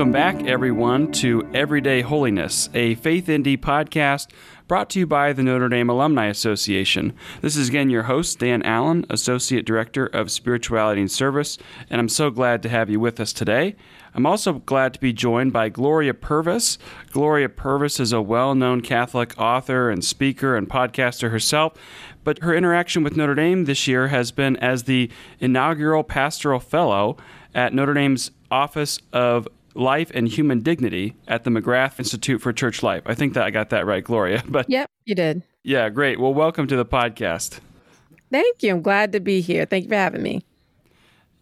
Welcome back, everyone, to Everyday Holiness, a Faith ND podcast brought to you by the Notre Dame Alumni Association. This is again your host, Dan Allen, Associate Director of Spirituality and Service, and I'm so glad to have you with us today. I'm also glad to be joined by Gloria Purvis. Gloria Purvis is a well known Catholic author and speaker and podcaster herself, but her interaction with Notre Dame this year has been as the inaugural pastoral fellow at Notre Dame's Office of Life and Human Dignity at the McGrath Institute for Church Life. I think that I got that right, Gloria. But Yep, you did. yeah, great. Well, welcome to the podcast. Thank you. I'm glad to be here. Thank you for having me.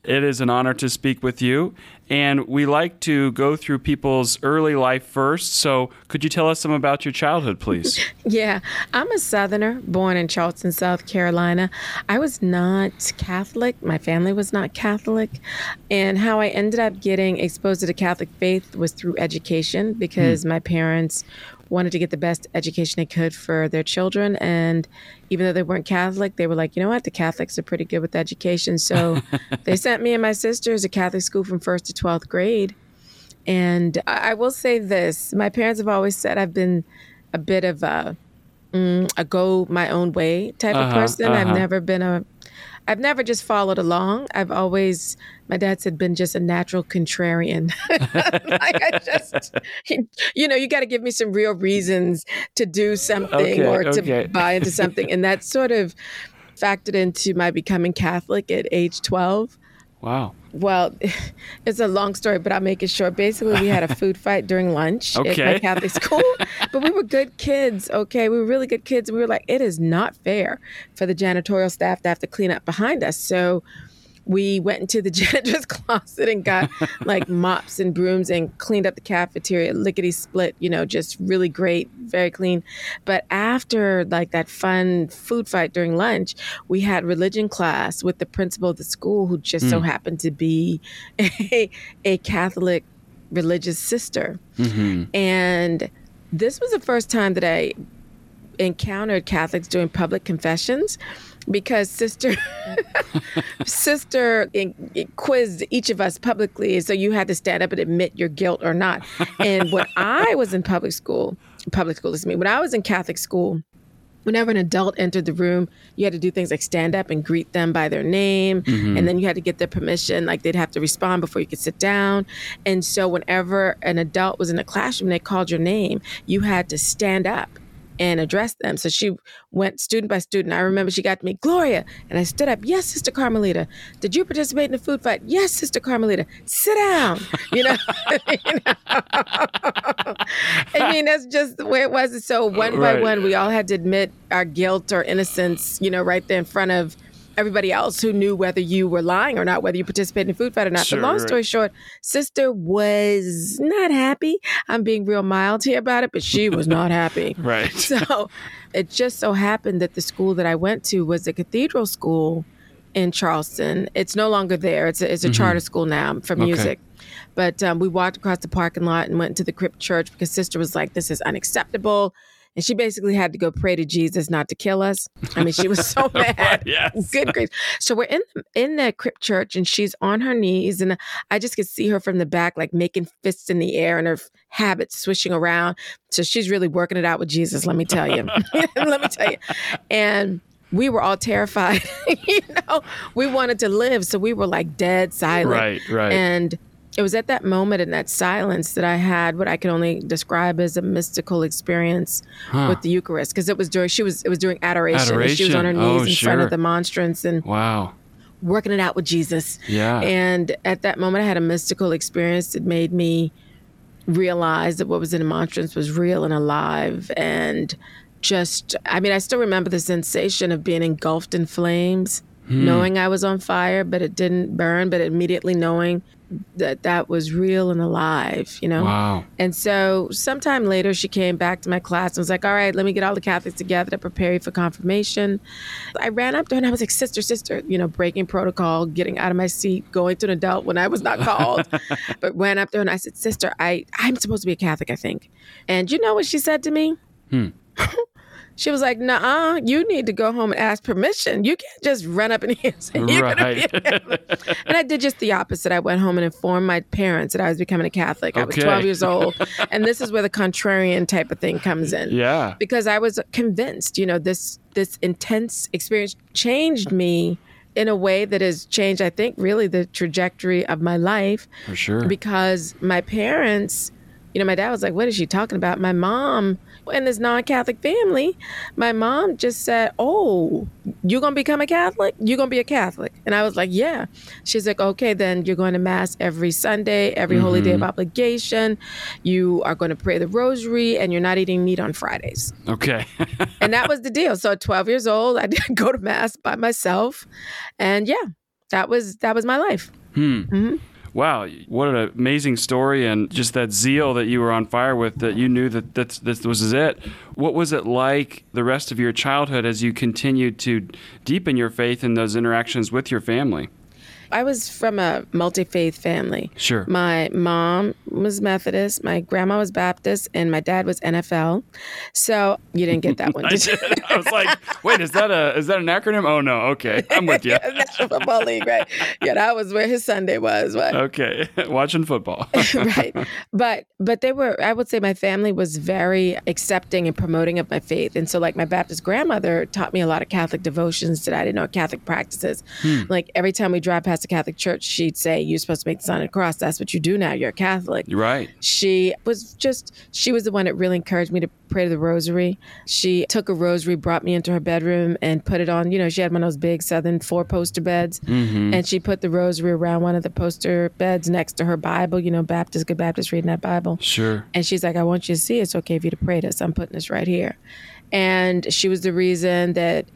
It is an honor to speak with you. And we like to go through people's early life first. So, could you tell us some about your childhood, please? Yeah, I'm a Southerner, born in Charleston, South Carolina. I was not Catholic. My family was not Catholic. And how I ended up getting exposed to the Catholic faith was through education because hmm. my parents wanted to get the best education they could for their children. And even though they weren't Catholic, they were like, you know what? The Catholics are pretty good with education. So they sent me and my sisters to Catholic school from first to 12th grade. And I I will say this my parents have always said I've been a bit of a, mm, a go my own way type of Uh-huh, person. I've uh-huh. never been a, I've never just followed along. I've always, my dad said, been just a natural contrarian. like I just, you know, you got to give me some real reasons to do something Okay, or to okay. buy into something. And that sort of factored into my becoming Catholic at age 12. Wow. Well, it's a long story, but I'll make it short. Basically, we had a food fight during lunch at my Catholic school, but we were good kids. Okay, we were really good kids. We were like, it is not fair for the janitorial staff to have to clean up behind us. So we went into the janitor's closet and got like mops and brooms and cleaned up the cafeteria lickety split you know just really great very clean. But after like that fun food fight during lunch we had religion class with the principal of the school who just so hmm. happened to be a, a catholic religious sister. Mm-hmm. And this was the first time that i encountered catholics doing public confessions because sister sister in, in- quizzed each of us publicly so you had to stand up and admit your guilt or not. And when i was in public school public school is me when i was in catholic school whenever an adult entered the room you had to do things like stand up and greet them by their name mm-hmm. and then you had to get their permission like they'd have to respond before you could sit down. And so whenever an adult was in a classroom and they called your name you had to stand up and address them. So she went student by student. I remember she got to me, Gloria, and I stood up. Yes, Sister Carmelita. Did you participate in the food fight? Yes, Sister Carmelita. Sit down. You know. You know? I mean, that's just the way it was. So one by one, we all had to admit our guilt or innocence. You know, right there in front of everybody else who knew whether you were lying or not, whether you participated in food fight or not. Sure, but long story short, sister was not happy. I'm being real mild here about it, but she was not happy. Right. So it just so happened that the school that I went to was a cathedral school in Charleston. It's no longer there. It's a, it's a charter school now for music. But um, we walked across the parking lot and went to the Crypt Church because sister was like, "This is unacceptable," and she basically had to go pray to Jesus not to kill us. I mean, she was so mad. Yes. Good grief! So we're in in the Crypt Church, and she's on her knees, and I just could see her from the back, like making fists in the air, and her habits swishing around. So she's really working it out with Jesus. Let me tell you. let me tell you. And we were all terrified. you know, we wanted to live, so we were like dead silent. Right, right. And it was at that moment in that silence that I had what I can only describe as a mystical experience with the Eucharist because it was during she was it was during adoration, and she was on her knees Oh, in sure. front of the monstrance and Wow. working it out with Jesus. Yeah. And at that moment, I had a mystical experience that made me realize that what was in the monstrance was real and alive. And just, I mean, I still remember the sensation of being engulfed in flames, Hmm. knowing I was on fire, but it didn't burn, but immediately knowing that that was real and alive, you know? Wow. And so sometime later, she came back to my class and was like, All right, let me get all the Catholics together to prepare you for confirmation. I ran up to her and I was like, Sister, sister, you know, breaking protocol, getting out of my seat, going to an adult when I was not called. but ran up to her and I said, Sister, I, I'm supposed to be a Catholic, I think. And you know what she said to me? Hmm. She was like, "Nah, you need to go home and ask permission. You can't just run up in here and say you're gonna be a Catholic." And I did just the opposite. I went home and informed my parents that I was becoming a Catholic. I was 12 years old, and this is where the contrarian type of thing comes in yeah. because I was convinced, you know, this this intense experience changed me in a way that has changed, I think, really the trajectory of my life For sure. because my parents, you know, my dad was like, "What is she talking about?" My mom, in this non-Catholic family, my mom just said, "Oh, you're gonna become a Catholic? You're gonna be a Catholic?" And I was like, "Yeah." She's like, "Okay, then you're going to mass every Sunday, every holy day of mm-hmm. obligation. You are going to pray the Rosary, and you're not eating meat on Fridays." okay. and that was the deal. So at 12 years old, I did go to mass by myself, and yeah, that was that was my life. Hmm. Mm-hmm. Wow, what an amazing story, and just that zeal that you were on fire with, that you knew that this was it. What was it like the rest of your childhood as you continued to deepen your faith in those interactions with your family? I was from a multi faith family. Sure. My mom was Methodist, my grandma was Baptist, and my dad was NFL. So you didn't get that one, I, did you? I was like, wait, is that a is that an acronym? Oh no, okay, I'm with you. National Football League, right? Yeah, that was where his Sunday was. Okay, watching football. right. But but they were I would say my family was very accepting and promoting of my faith. And so like my Baptist grandmother taught me a lot of Catholic devotions that I didn't know Catholic practices. Hmm. Like every time we drive past a Catholic church, she'd say, You're supposed to make the sign of the cross. That's what you do now. You're a Catholic. You're right. She was just, she was the one that really encouraged me to pray the rosary. She took a rosary, brought me into her bedroom, and put it on. You know, she had one of those big southern four poster beds. Mm-hmm. And she put the rosary around one of the poster beds next to her Bible, you know, Baptist, good Baptist reading that Bible. Sure. And she's like, I want you to see it's okay for you to pray this. I'm putting this right here. And she was the reason that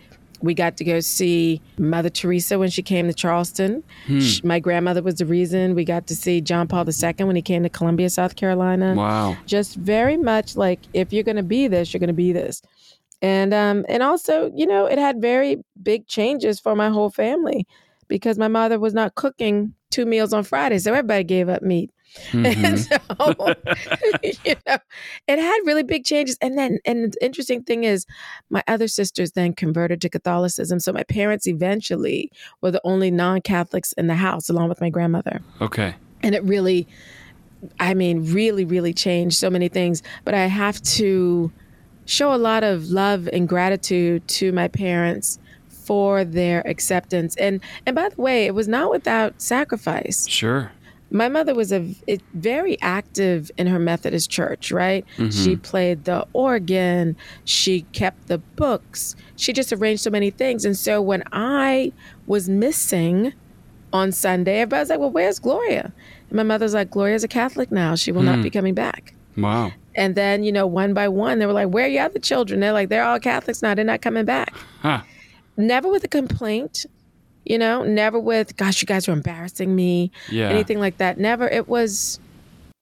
we got to go see Mother Teresa when she came to Charleston. Sh my grandmother was the reason we got to see John Paul II when he came to Columbia, South Carolina. Wow. Just very much like if you're going to be this, you're going to be this. And um and also, you know, it had very big changes for my whole family because my mother was not cooking two meals on Friday, so everybody gave up meat. Mm-hmm. And so, you know, it had really big changes. And then, and the interesting thing is, my other sisters then converted to Catholicism. So my parents eventually were the only non Catholics in the house, along with my grandmother. Okay. And it really, I mean, really, really changed so many things. But I have to show a lot of love and gratitude to my parents for their acceptance. And and by the way, it was not without sacrifice Sure. My mother was a, a very active in her Methodist church, right? She mm-hmm. played the organ, she kept the books, she just arranged so many things. And so when I was missing on Sunday, everybody was like, Well, where's Gloria? And my mother's like, Gloria's a Catholic now. She will not hmm. be coming back. Wow. And then, you know, one by one, they were like, Where are your other children? They're like, They're all Catholics now. They're not coming back. Huh. Never with a complaint, you know, never with, Gosh, you guys are embarrassing me Yeah. anything like that. Never. It was.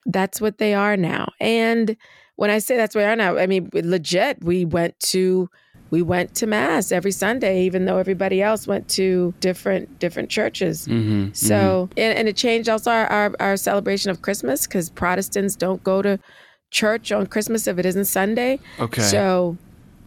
That's what they are now. And when I say that's what they are now, I mean legit. We went to we went to mass every Sunday, even though everybody else went to different different churches. Mm-hmm. So and, and it changed also our our, our celebration of Christmas because Protestants don't go to church on Christmas if it isn't Sunday. Okay. So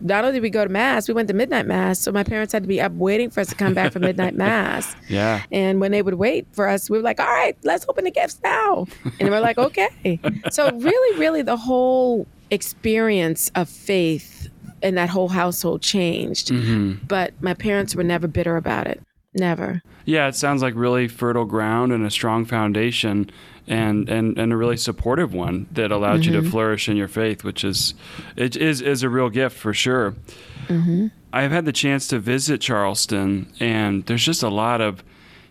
not only did we go to mass, we went to midnight mass. So my parents had to be up waiting for us to come back from midnight mass. yeah. And when they would wait for us, we were like, all right, let's open the gifts now. And we're like, okay. So, really, really, the whole experience of faith in that whole household changed. Mm-hmm. But my parents were never bitter about it. Never. Yeah, it sounds like really fertile ground and a strong foundation and and, and a really supportive one that allowed you to mm-hmm. flourish in your faith, which is it is is a real gift for sure. Mm-hmm. I've had the chance to visit Charleston and there's just a lot of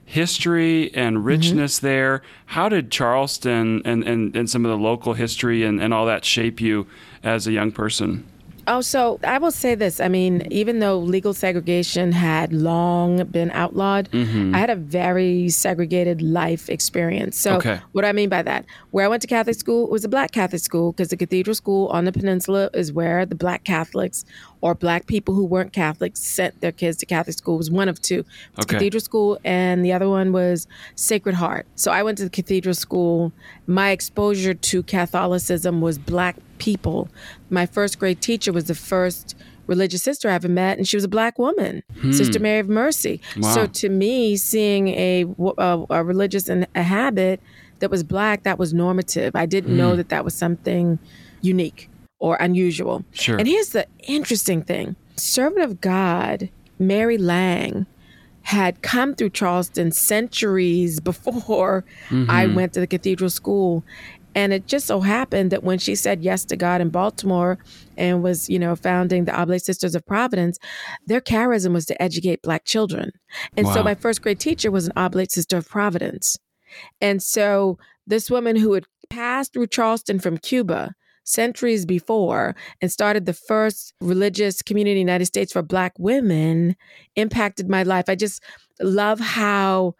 history and mm-hmm. richness there. How did Charleston and, and, and some of the local history and, and all that shape you as a young person? Oh, so I will say this. I mean, even though legal segregation had long been outlawed, mm-hmm. I had a very segregated life experience. So, Okay. what do I mean by that? Where I went to Catholic school was a black Catholic school because the cathedral school on the peninsula is where the black Catholics or black people who weren't Catholics sent their kids to Catholic school. It was one of two. It was Okay. Cathedral school, and the other one was Sacred Heart. So I went to the cathedral school. My exposure to Catholicism was black people. My first grade teacher was the first religious sister I ever met, and she was a black woman, hmm. Sister Mary of Mercy. Wow. So to me, seeing a, a, a religious and a habit that was black, that was normative. I didn't know hmm. that that was something unique or unusual. Sure. And here's the interesting thing servant of God, Mary Lange, had come through Charleston centuries before I mm-hmm. went to the cathedral school. And it just so happened that when she said yes to God in Baltimore and was, you know, founding the Oblate Sisters of Providence, their charism was to educate black children. And so my first grade teacher was an Oblate Sister of Providence. And so this woman who had passed through Charleston from Cuba centuries before and started the first religious community in the United States for black women impacted my life. I just love how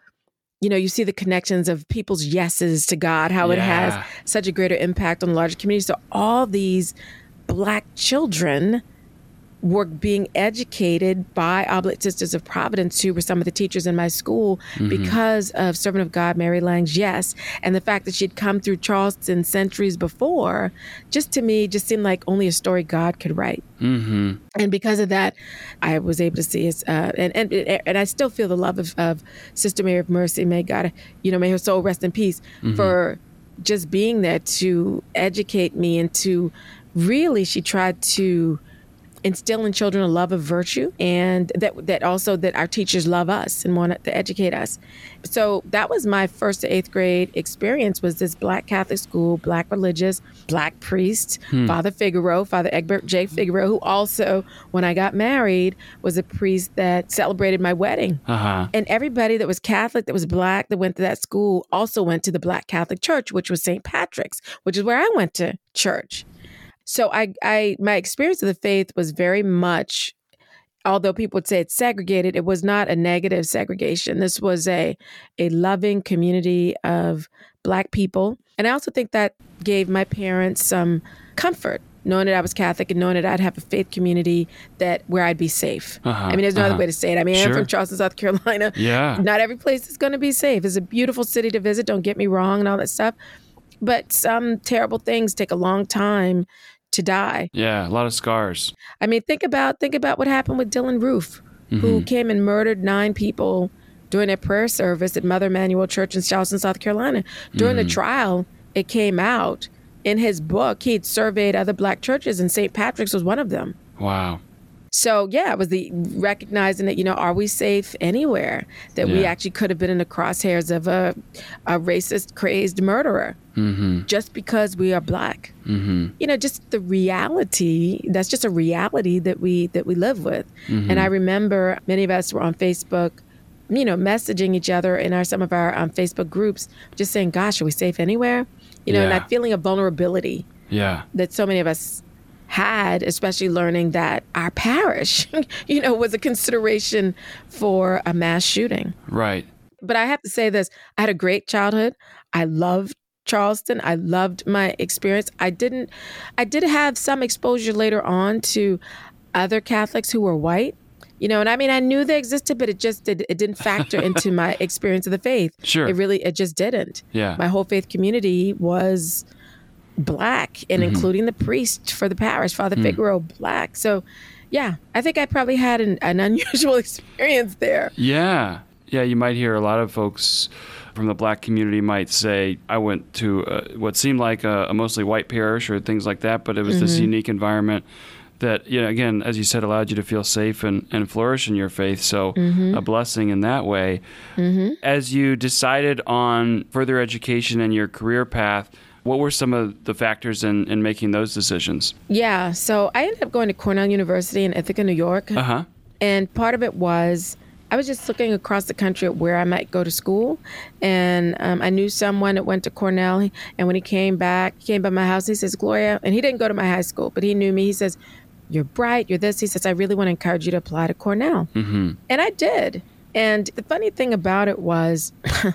you know you see the connections of people's yeses to God, how it has such a greater impact on the larger community. So all these black children were being educated by Oblate Sisters of Providence, who were some of the teachers in my school, because of Servant of God Mary Lange's yes, and the fact that she'd come through Charleston centuries before, just to me, just seemed like only a story God could write. Mm-hmm. And because of that, I was able to see his, uh, and, and and I still feel the love of, of Sister Mary of Mercy. May God, you know, may her soul rest in peace for just being there to educate me and to really, she tried to instill in children a love of virtue and that that also that our teachers love us and want to educate us. So that was my first to eighth grade experience was this black Catholic school, black religious, black priest, Father Figaro, Father Egbert J. Figaro, who also, when I got married, was a priest that celebrated my wedding. Uh-huh. And everybody that was Catholic, that was black, that went to that school, also went to the Black Catholic Church, which was St. Patrick's, which is where I went to church. So I, I, my experience of the faith was very much, although people would say it's segregated, it was not a negative segregation. This was a, a loving community of black people, and I also think that gave my parents some comfort. Knowing that I was Catholic and knowing that I'd have a faith community that where I'd be safe. Uh-huh, I mean, there's no uh-huh. other way to say it. I mean, I'm from Charleston, South Carolina. Yeah. Not every place is going to be safe. It's a beautiful city to visit. Don't get me wrong, and all that stuff. But some terrible things take a long time to die. Yeah. A lot of scars. I mean, think about think about what happened with Dylann Roof, who mm-hmm. came and murdered nine people during a prayer service at Mother Emanuel Church in Charleston, South Carolina. During the mm-hmm. trial, it came out in his book. He'd surveyed other black churches, and St. Patrick's was one of them. Wow. So yeah, it was the recognizing that you know, are we safe anywhere? That we actually could have been in the crosshairs of a, a racist, crazed murderer, just because we are black. Mm-hmm. You know, just the reality. That's just a reality that we that we live with. And I remember many of us were on Facebook. You know, messaging each other in our some of our um, Facebook groups, just saying, "Gosh, are we safe anywhere?" You know, and that feeling of vulnerability Yeah. that so many of us had, especially learning that our parish, you know, was a consideration for a mass shooting. Right. But I have to say this I had a great childhood. I loved Charleston. I loved my experience. I didn't, I did have some exposure later on to other Catholics who were white. You know, and I mean, I knew they existed, but it just did, it didn't factor into my experience of the faith. Sure. It really, it just didn't Yeah. my whole faith community was black and Mm-hmm. including the priest for the parish father Mm. figaro black so yeah i think i probably had an, an unusual experience there Yeah. Yeah, you might hear a lot of folks from the black community might say, I went to uh, what seemed like a, a mostly white parish or things like that, but it was this unique environment that, you know, again, as you said, allowed you to feel safe and, and flourish in your faith. So a blessing in that way. As you decided on further education and your career path, what were some of the factors in, in making those decisions? yeah so i ended up going to cornell university in ithaca new york Uh huh. and part of it was I was just looking across the country at where I might go to school, and um, I knew someone that went to Cornell. And when he came back, he came by my house. He says, "Gloria," and he didn't go to my high school, but he knew me. He says, "You're bright. You're this." He says, "I really want to encourage you to apply to Cornell," Mm-hmm. and I did. And the funny thing about it was,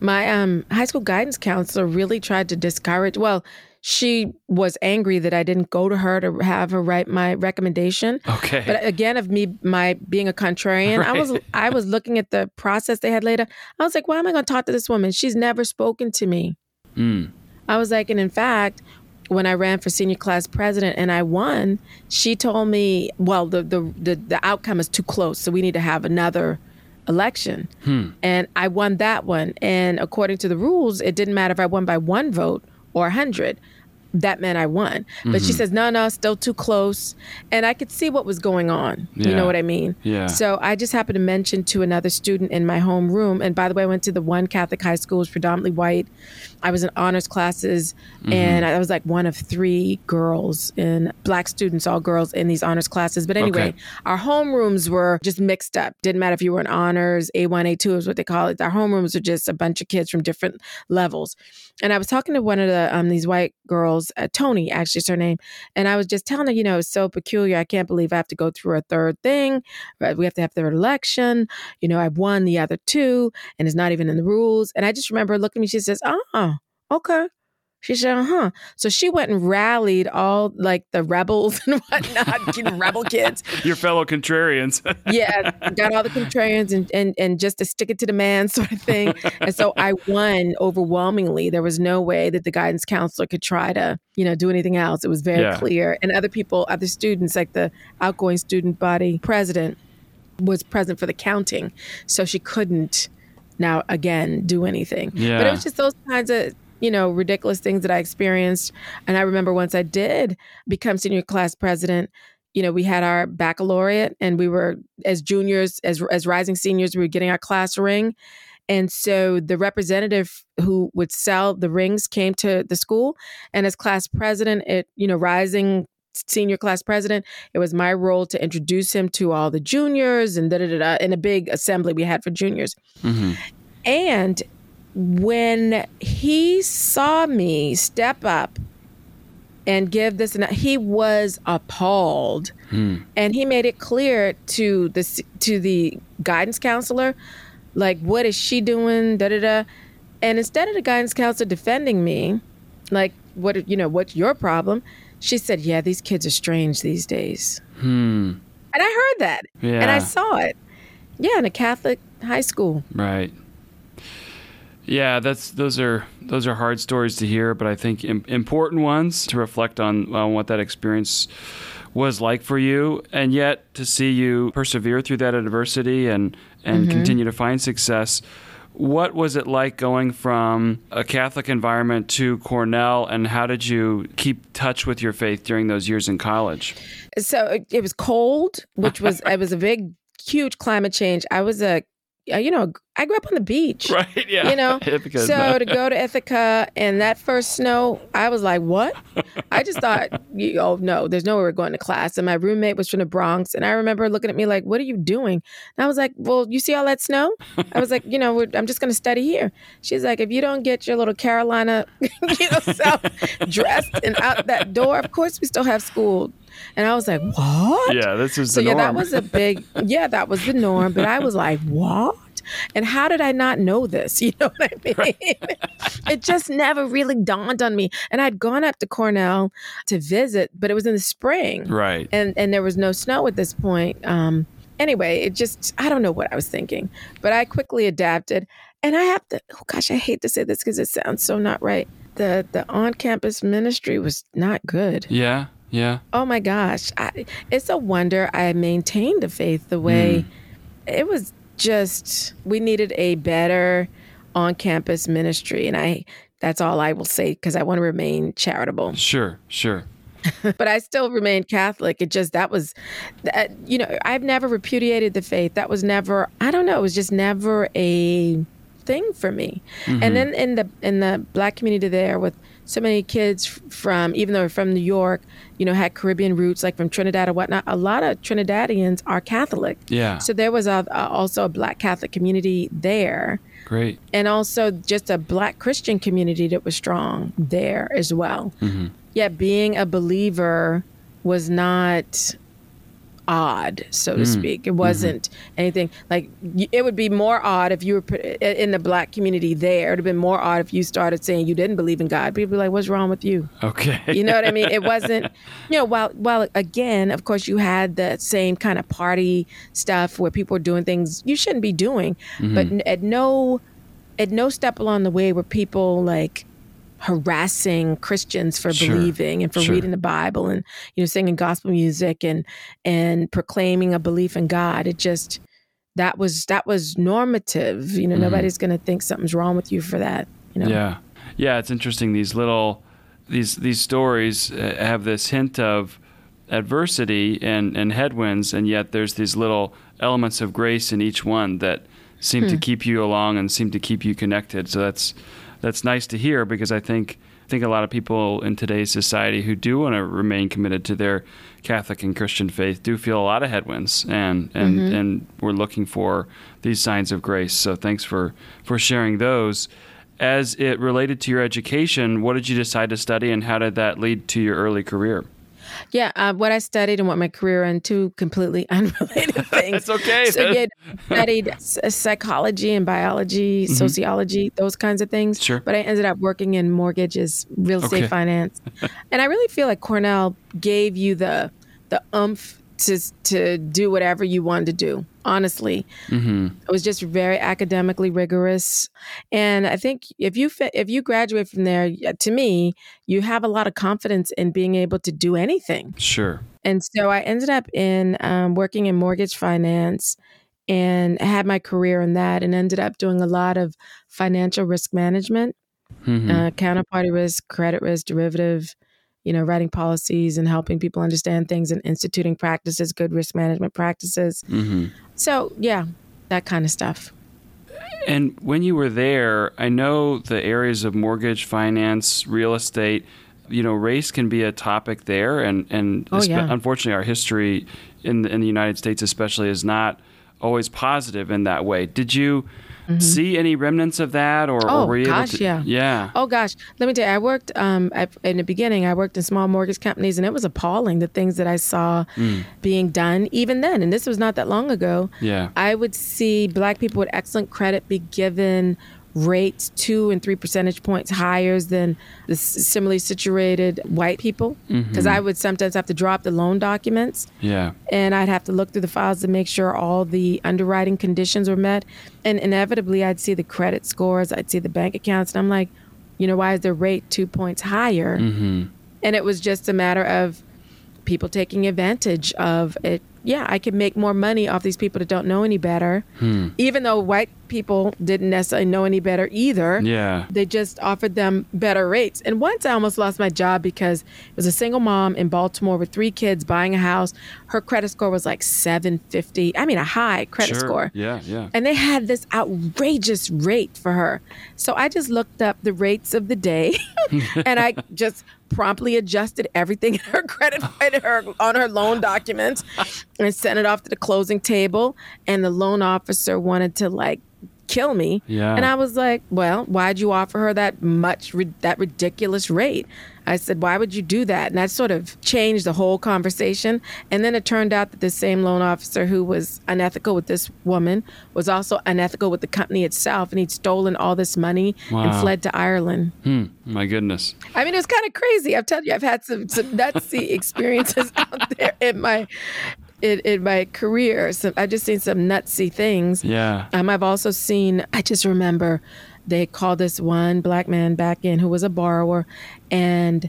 my um, high school guidance counselor really tried to discourage. Well, she was angry that I didn't go to her to have her write my recommendation. Okay. But again, of me, my being a contrarian, I was I was looking at the process they had later. I was like, why am I going to talk to this woman? She's never spoken to me. Mm. I was like, and in fact, when I ran for senior class president and I won, she told me, well, the the the, the outcome is too close, so we need to have another election. Hmm. And I won that one. And according to the rules, it didn't matter if I won by one vote or a hundred that meant I won. But Mm-hmm. she says, no, no, still too close. And I could see what was going on. You know what I mean? Yeah. So I just happened to mention to another student in my home room. And by the way, I went to the one Catholic high school, it was predominantly white. I was in honors classes, Mm-hmm. and I was like one of three girls in black students, all girls in these honors classes. But anyway, Okay. our homerooms were just mixed up. Didn't matter if you were in honors, A1, A2 is what they call it. Our homerooms were just a bunch of kids from different levels. And I was talking to one of the um, these white girls, uh, Tony, actually is her name, and I was just telling her, you know, it's so peculiar. I can't believe I have to go through a third thing. But we have to have third election. You know, I've won the other two, and it's not even in the rules. And I just remember looking at me. She says, "Oh, okay." She said, uh huh. So she went and rallied all like the rebels and whatnot, you know, rebel kids. Your fellow contrarians. Yeah, got all the contrarians and, and and just to stick it to the man sort of thing. And so I won overwhelmingly. There was no way that the guidance counselor could try to, you know, do anything else. It was very Yeah. clear. And other people, other students, like the outgoing student body president, was present for the counting. So she couldn't now again do anything. Yeah. But it was just those kinds of you know ridiculous things that I experienced. And I remember once I did become senior class president. You know, we had our baccalaureate, and we were as juniors, as as rising seniors, we were getting our class ring. And so the representative who would sell the rings came to the school, and as class president, it you know rising senior class president, it was my role to introduce him to all the juniors and da da da in a big assembly we had for juniors. hmm And when he saw me step up and give this, and that, he was appalled, Hmm. and he made it clear to the to the guidance counselor, like, what is she doing? Da da da. And instead of the guidance counselor defending me, like, what you know, what's your problem? She said, "Yeah, these kids are strange these days." Hmm. And I heard that, and I saw it. Yeah, in a Catholic high school. Right. Yeah, that's those are those are hard stories to hear, but I think Im- important ones to reflect on on what that experience was like for you, and yet to see you persevere through that adversity and and mm-hmm. continue to find success. What was it like going from a Catholic environment to Cornell, and how did you keep touch with your faith during those years in college? so it, it was cold, which was it was a big, huge climate change. I was a, Uh, you know, I grew up on the beach. Right. Yeah. You know, so not- to go to Ithaca and that first snow, I was like, "What?" I just thought, "Oh no, there's no way we're going to class." And my roommate was from the Bronx, and I remember looking at me like, "What are you doing?" And I was like, "Well, you see all that snow?" I was like, "You know, we're, I'm just going to study here." She's like, "If you don't get your little Carolina, you know, self dressed and out that door, of course we still have school." And I was like, "What?" yeah, this is So yeah, norm. that was a big yeah, that was the norm. But I was like, what? And how did I not know this? You know what I mean? it just never really dawned on me. And I'd gone up to Cornell to visit, but it was in the spring, right. and and there was no snow at this point. Um, anyway, it just I don't know what I was thinking, but I quickly adapted. And I have to. Oh gosh, I hate to say this because it sounds so not right. The the on campus ministry was not good. Yeah. Yeah. Oh my gosh. I, it's a wonder I maintained the faith the way mm. it was just, we needed a better on campus ministry. And I, that's all I will say because I want to remain charitable. Sure. Sure. but I still remained Catholic. It just, that was, that, you know, I've never repudiated the faith. That was never, I don't know, it was just never a thing for me. And mm-hmm. then in the, in the black community there with, so many kids from, even though they're from New York, you know, had Caribbean roots, like from Trinidad or whatnot. A lot of Trinidadians are Catholic. Yeah. So there was a, a, also a black Catholic community there, Great. and also just a black Christian community that was strong there as well. Mm-hmm. Yet being a believer was not odd, so to hmm. speak. It wasn't mm-hmm. anything like it would be more odd if you were in the black community there. It would have been more odd if you started saying you didn't believe in God. People would be like, "What's wrong with you?" Okay. You know what I mean? It wasn't, you know, while while again, of course, you had the same kind of party stuff where people were doing things you shouldn't be doing, but mm-hmm. at no at no step along the way were people like harassing Christians for Sure. believing and for Sure. reading the Bible and you know singing gospel music and and proclaiming a belief in God. It just that was that was normative. You know, Mhm. nobody's going to think something's wrong with you for that. You know. Yeah, yeah. It's interesting. These little these these stories uh, have this hint of adversity and and headwinds, and yet there's these little elements of grace in each one that seem to keep you along and seem to keep you connected. So that's that's nice to hear because I think I think a lot of people in today's society who do want to remain committed to their Catholic and Christian faith do feel a lot of headwinds and and mm-hmm. and we're looking for these signs of grace. So thanks for for sharing those. As it related to your education, what did you decide to study and how did that lead to your early career? Yeah, uh, what I studied and what my career in two completely unrelated things. It's okay. So yeah, studied psychology and biology, sociology, those kinds of things. Mm-hmm. Sure. But I ended up working in mortgages, real estate Okay. finance, and I really feel like Cornell gave you the the umph to to do whatever you wanted to do. Honestly, hmm it was just very academically rigorous, and I think if you fi- if you graduate from there, to me, you have a lot of confidence in being able to do anything. Sure. And so I ended up in um, working in mortgage finance and had my career in that and ended up doing a lot of financial risk management, hmm uh, counterparty risk, credit risk, derivative, you know, writing policies and helping people understand things and instituting practices, good risk management practices. hmm So, yeah, that kind of stuff. And when you were there, I know the areas of mortgage, finance, real estate, you know, race can be a topic there. And, and Oh, yeah. unfortunately, our history in the, in the United States, especially, is not always positive in that way. Did you see any remnants of that? Or, Mm-hmm. Oh, or were you gosh, able to? yeah. Yeah. Oh gosh, let me tell you, I worked um, I, in the beginning. I worked in small mortgage companies, and it was appalling the things that I saw being done even then. And this was not that long ago. Yeah. I would see black people with excellent credit be given rates two and three percentage points higher than the similarly situated white people. Because I would sometimes have to drop the loan documents Yeah. and I'd have to look through the files to make sure all the underwriting conditions were met. And inevitably, I'd see the credit scores, I'd see the bank accounts, and I'm like, you know, why is the rate two points higher? hmm And it was just a matter of people taking advantage of it. Yeah, I could make more money off these people that don't know any better, Hmm. even though white people didn't necessarily know any better either. Yeah. They just offered them better rates. And once I almost lost my job because it was a single mom in Baltimore with three kids buying a house. Her credit score was like 750. I mean, a high credit Sure. score. Yeah. Yeah. And they had this outrageous rate for her. So I just looked up the rates of the day and I just promptly adjusted everything in her credit in her on her loan documents and sent it off to the closing table. And the loan officer wanted to like kill me. Yeah. And I was like, well, why'd you offer her that much, that ridiculous rate? I said, why would you do that? And that sort of changed the whole conversation. And then it turned out that the same loan officer who was unethical with this woman was also unethical with the company itself. And he'd stolen all this money and fled to Ireland. Hmm. My goodness. I mean, it was kind of crazy. I've told you, I've had some, some nutsy experiences out there in my, in, in my career. So I've just seen some nutsy things. Yeah. Um, I've also seen, I just remember they called this one black man back in who was a borrower, and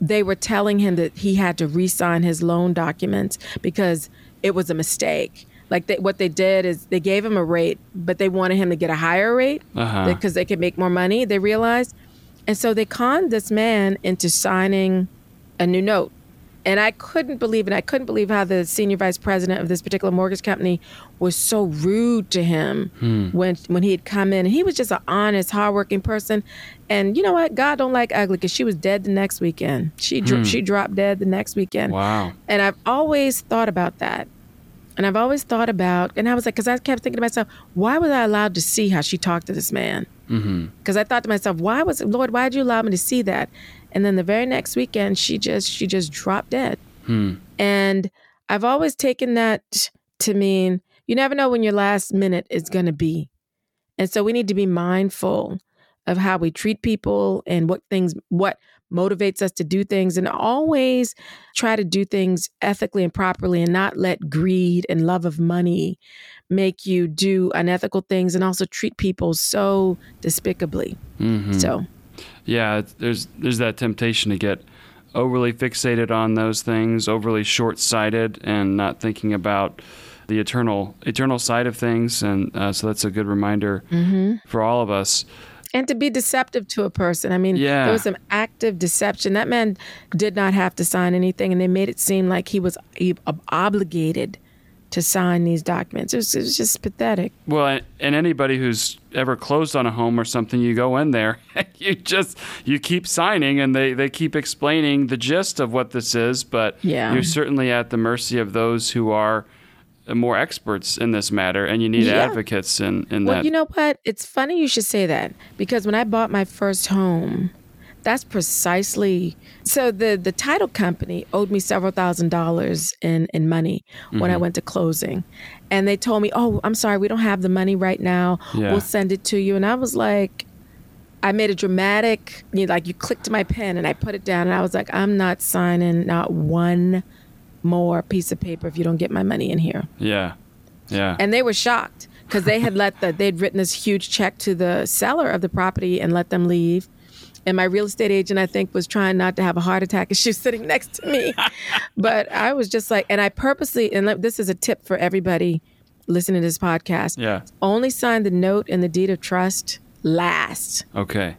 they were telling him that he had to re sign his loan documents because it was a mistake. Like they, what they did is they gave him a rate, but they wanted him to get a higher rate Uh-huh. because they could make more money, they realized. And so they conned this man into signing a new note. And I couldn't believe it. I couldn't believe how the senior vice president of this particular mortgage company was so rude to him when when he had come in. And he was just an honest, hardworking person. And you know what? God don't like ugly because she was dead the next weekend. She dro- she dropped dead the next weekend. Wow. And I've always thought about that. And I've always thought about, and I was like, because I kept thinking to myself, why was I allowed to see how she talked to this man? Mm-hmm. Because I thought to myself, why was Lord, why did you allow me to see that? And then the very next weekend, she just she just dropped dead. Hmm. And I've always taken that to mean you never know when your last minute is going to be. And so we need to be mindful of how we treat people and what things, what motivates us to do things, and always try to do things ethically and properly and not let greed and love of money make you do unethical things and also treat people so despicably. Mhm. So, Yeah, there's there's that temptation to get overly fixated on those things, overly short-sighted, and not thinking about the eternal eternal side of things. And uh, so that's a good reminder for all of us. and to be deceptive to a person. I mean, Yeah. there was some active deception. That man did not have to sign anything, and they made it seem like he was obligated to sign these documents. It was, it was just pathetic. Well, and anybody who's ever closed on a home or something, you go in there, you just you keep signing, and they they keep explaining the gist of what this is. But Yeah. you're certainly at the mercy of those who are more experts in this matter, and you need Yeah. advocates in in Well, that. you know what? It's funny you should say that because when I bought my first home, that's precisely so the the title company owed me several thousand dollars in in money when I Mm-hmm. went to closing. And they told me, "Oh, I'm sorry, we don't have the money right now. Yeah. We'll send it to you." And I was like I made a dramatic, you know, like you clicked my pen and I put it down and I was like, I'm not signing not one more piece of paper if you don't get my money in here yeah, yeah, and they were shocked because they had let the they'd written this huge check to the seller of the property and let them leave and my real estate agent i think was trying not to have a heart attack as she was sitting next to me but i was just like and i purposely and this is a tip for everybody listening to this podcast yeah. only sign the note and the deed of trust last Okay.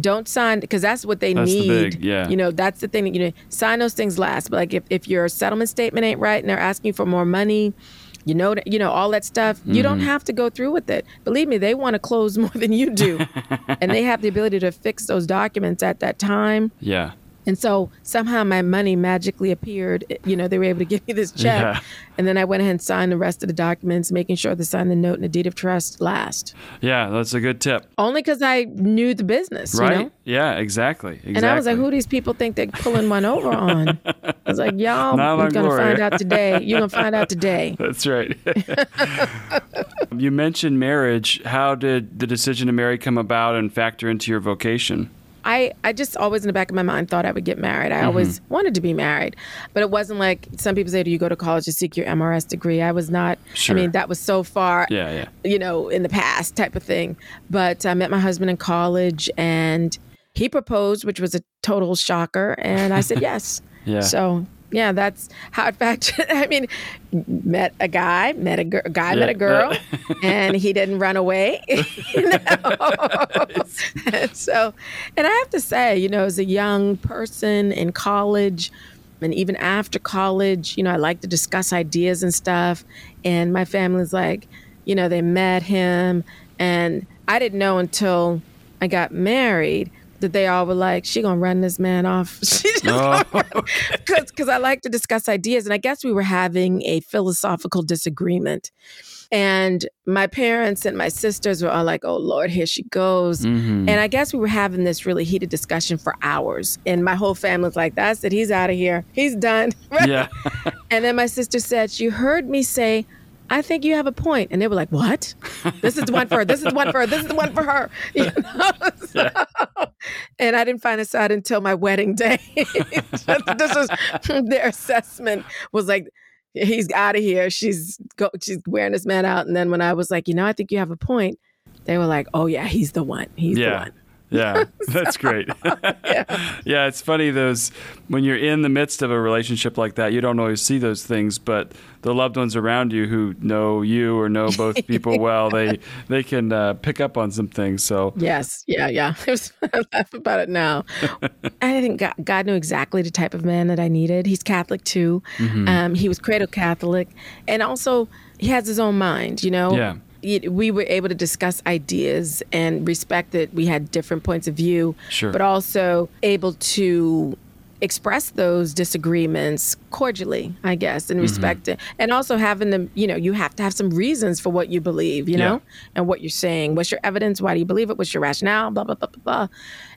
don't sign because that's what they That's the need. big- yeah. You know, that's the thing that you know. Sign those things last. But like if, if your settlement statement ain't right and they're asking you for more money, you know, you know all that stuff. You don't Mm-hmm. have to go through with it. Believe me, they want to close more than you do, and they have the ability to fix those documents at that time. Yeah. And so somehow my money magically appeared. You know, they were able to give me this check, Yeah. and then I went ahead and signed the rest of the documents, making sure to sign the note and the deed of trust last. Yeah, that's a good tip. Only because I knew the business, Right? You know? Yeah, exactly. Exactly. And I was like, who these people think they're pulling one over on? I was like, y'all, you're going to find out today. You're going to find out today. That's right. you mentioned marriage. How did the decision to marry come about and factor into your vocation? I, I just always in the back of my mind thought I would get married. I always Mm-hmm. wanted to be married. But it wasn't like some people say, do you go to college to seek your MRS degree? I was not. Sure. I mean, that was so far, Yeah, yeah. you know, in the past type of thing. But I met my husband in college and he proposed, which was a total shocker. And I said yes. Yeah. So yeah, that's how in fact I mean, met a guy, met a, a guy, met a girl, and he didn't run away. you know? and so, and I have to say, you know, as a young person in college, and even after college, you know, I like to discuss ideas and stuff. And my family's like, you know, they met him, and I didn't know until I got married that they all were like, "She gonna run this man off." Oh. because I like to discuss ideas, and I guess we were having a philosophical disagreement. And my parents and my sisters were all like, "Oh Lord, here she goes." Mhm. And I guess we were having this really heated discussion for hours. And my whole family's like, "That's it. He's out of here. He's done." Yeah. And then my sister said, She heard me say, I think you have a point. And they were like, What? This is the one for her. This is the one for her. This is the one for her. You know? So- and I didn't find this out until my wedding day. this was their assessment was like, he's out of here. She's go, she's wearing this man out. And then when I was like, you know, I think you have a point, they were like, Oh yeah, he's the one. He's the one. Yeah, that's great. yeah. it's funny those when you're in the midst of a relationship like that, you don't always see those things, but the loved ones around you who know you or know both people well, they they can uh, pick up on some things. So Yes, yeah, yeah. I laugh about it now. I think God, God knew exactly the type of man that I needed. He's Catholic too. Um, he was cradle Catholic, and also he has his own mind. You know. Yeah. Y- We were able to discuss ideas and respect that we had different points of view, Sure. but also able to express those disagreements cordially, I guess, and respect it. And also having them, you know, you have to have some reasons for what you believe, you know, and what you're saying. What's your evidence? Why do you believe it? What's your rationale? Blah, blah, blah, blah, blah.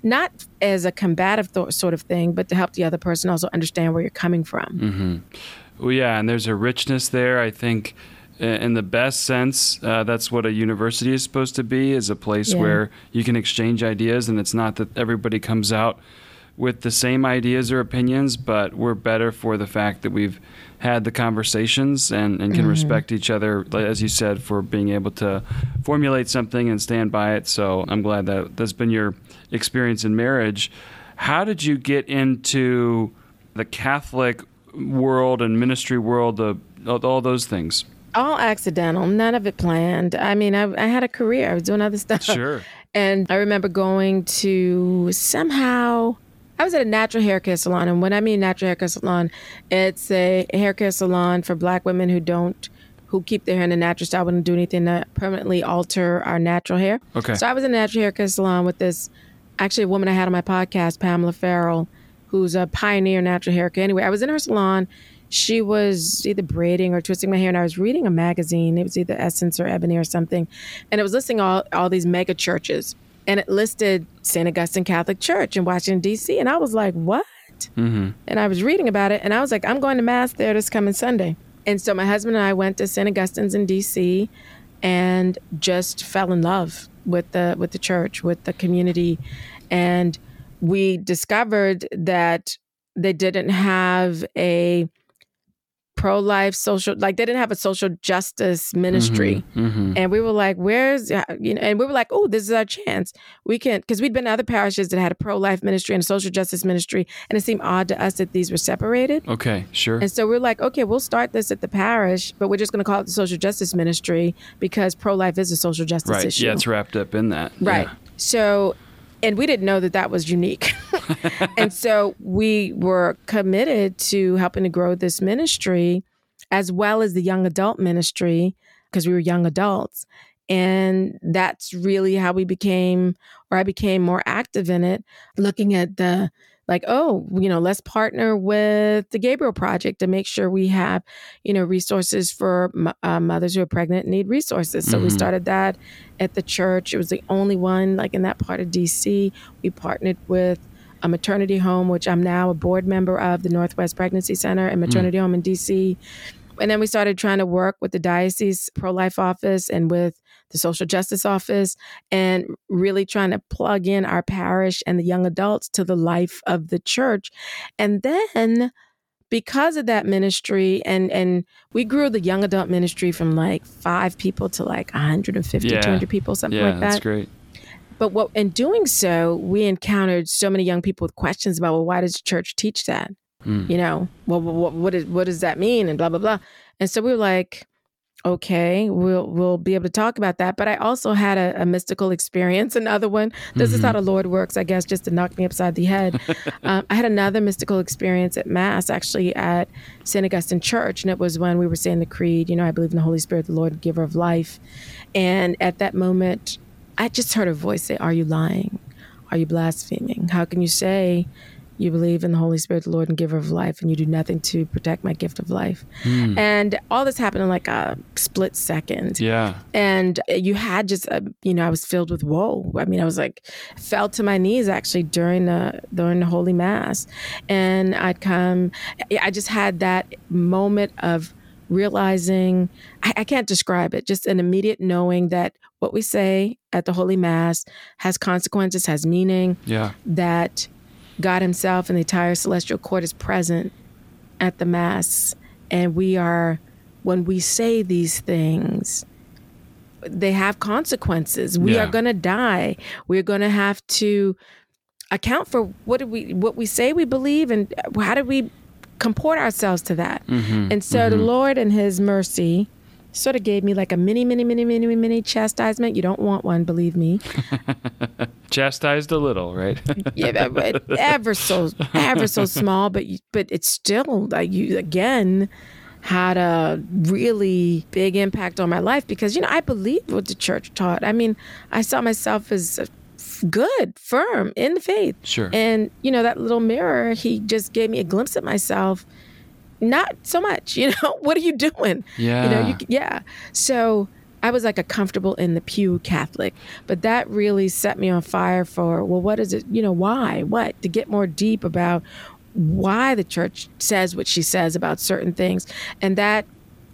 Not as a combative th- sort of thing, but to help the other person also understand where you're coming from. Mm-hmm. Well, yeah, and there's a richness there. I think, in the best sense, uh, that's what a university is supposed to be: is a place Yeah. where you can exchange ideas, and it's not that everybody comes out with the same ideas or opinions, but we're better for the fact that we've had the conversations and, and can mm-hmm. respect each other, as you said, for being able to formulate something and stand by it. So I'm glad that that's been your experience in marriage. How did you get into the Catholic world and ministry world, the, all those things? All accidental, none of it planned. I mean, I, I had a career, I was doing other stuff. Sure. And I remember going to somehow I was at a natural hair care salon, and when I mean natural hair care salon, it's a hair care salon for Black women who don't, who keep their hair in a natural style, wouldn't do anything to permanently alter our natural hair. Okay. So I was in a natural hair care salon with this, actually a woman I had on my podcast, Pamela Ferrell, who's a pioneer natural hair care. Anyway, I was in her salon. She was either braiding or twisting my hair, and I was reading a magazine. It was either Essence or Ebony or something, and it was listing all all these mega churches and it listed St. Augustine Catholic Church in Washington, D.C. And I was like, what? Mm-hmm. And I was reading about it, and I was like, I'm going to Mass there this coming Sunday. And so my husband and I went to St. Augustine's in D.C. and just fell in love with the with the church, with the community, and we discovered that they didn't have a pro life social like they didn't have a social justice ministry mm-hmm, mm-hmm. and we were like where's you know and we were like oh this is our chance we can because we'd been to other parishes that had a pro life ministry and a social justice ministry and it seemed odd to us that these were separated okay sure and so we're like okay we'll start this at the parish but we're just going to call it the social justice ministry because pro life is a social justice right. issue yeah it's wrapped up in that right yeah. so and we didn't know that that was unique. and so we were committed to helping to grow this ministry as well as the young adult ministry because we were young adults. And that's really how we became, or I became more active in it, looking at the like, oh, you know, let's partner with the Gabriel Project to make sure we have, you know, resources for uh, mothers who are pregnant and need resources. So mm-hmm. we started that at the church. It was the only one, like in that part of DC. We partnered with a maternity home, which I'm now a board member of the Northwest Pregnancy Center and Maternity mm. Home in DC. And then we started trying to work with the diocese pro life office and with the social justice office and really trying to plug in our parish and the young adults to the life of the church. And then because of that ministry and and we grew the young adult ministry from like 5 people to like 150 yeah. 200 people something yeah, like that. That's great. But what in doing so, we encountered so many young people with questions about well why does the church teach that? Mm. You know, well, what, what, is, what does that mean? And blah, blah, blah. And so we were like, okay, we'll we'll be able to talk about that. But I also had a, a mystical experience, another one. This mm-hmm. is how mm-hmm. the Lord works, I guess, just to knock me upside the head. um, I had another mystical experience at Mass, actually at St. Augustine Church, and it was when we were saying the creed. You know, I believe in the Holy Spirit, the Lord, giver of life. And at that moment, I just heard a voice say, "Are you lying? Are you blaspheming? How can you say?" You believe in the Holy Spirit, the Lord and giver of life, and you do nothing to protect my gift of life. Mm. And all this happened in like a split second. Yeah. And you had just, a, you know, I was filled with woe. I mean, I was like, fell to my knees actually during the during the Holy Mass, and I'd come. I just had that moment of realizing I, I can't describe it. Just an immediate knowing that what we say at the Holy Mass has consequences, has meaning. Yeah. That God Himself and the entire celestial court is present at the Mass. And we are, when we say these things, they have consequences. We yeah. are going to die. We're going to have to account for what do we what we say we believe and how do we comport ourselves to that. Mm-hmm. And so mm-hmm. the Lord in his mercy sort of gave me like a mini, mini, mini, mini, mini chastisement. You don't want one, believe me. Chastised a little, right? yeah, but ever so, ever so small, but but it's still like you again had a really big impact on my life because you know I believed what the church taught. I mean, I saw myself as uh, good, firm in the faith. Sure. And you know that little mirror, he just gave me a glimpse at myself not so much. You know, what are you doing? Yeah. You know, you, yeah. So I was like a comfortable in the pew Catholic, but that really set me on fire for, well, what is it? You know, why? What? To get more deep about why the church says what she says about certain things. And that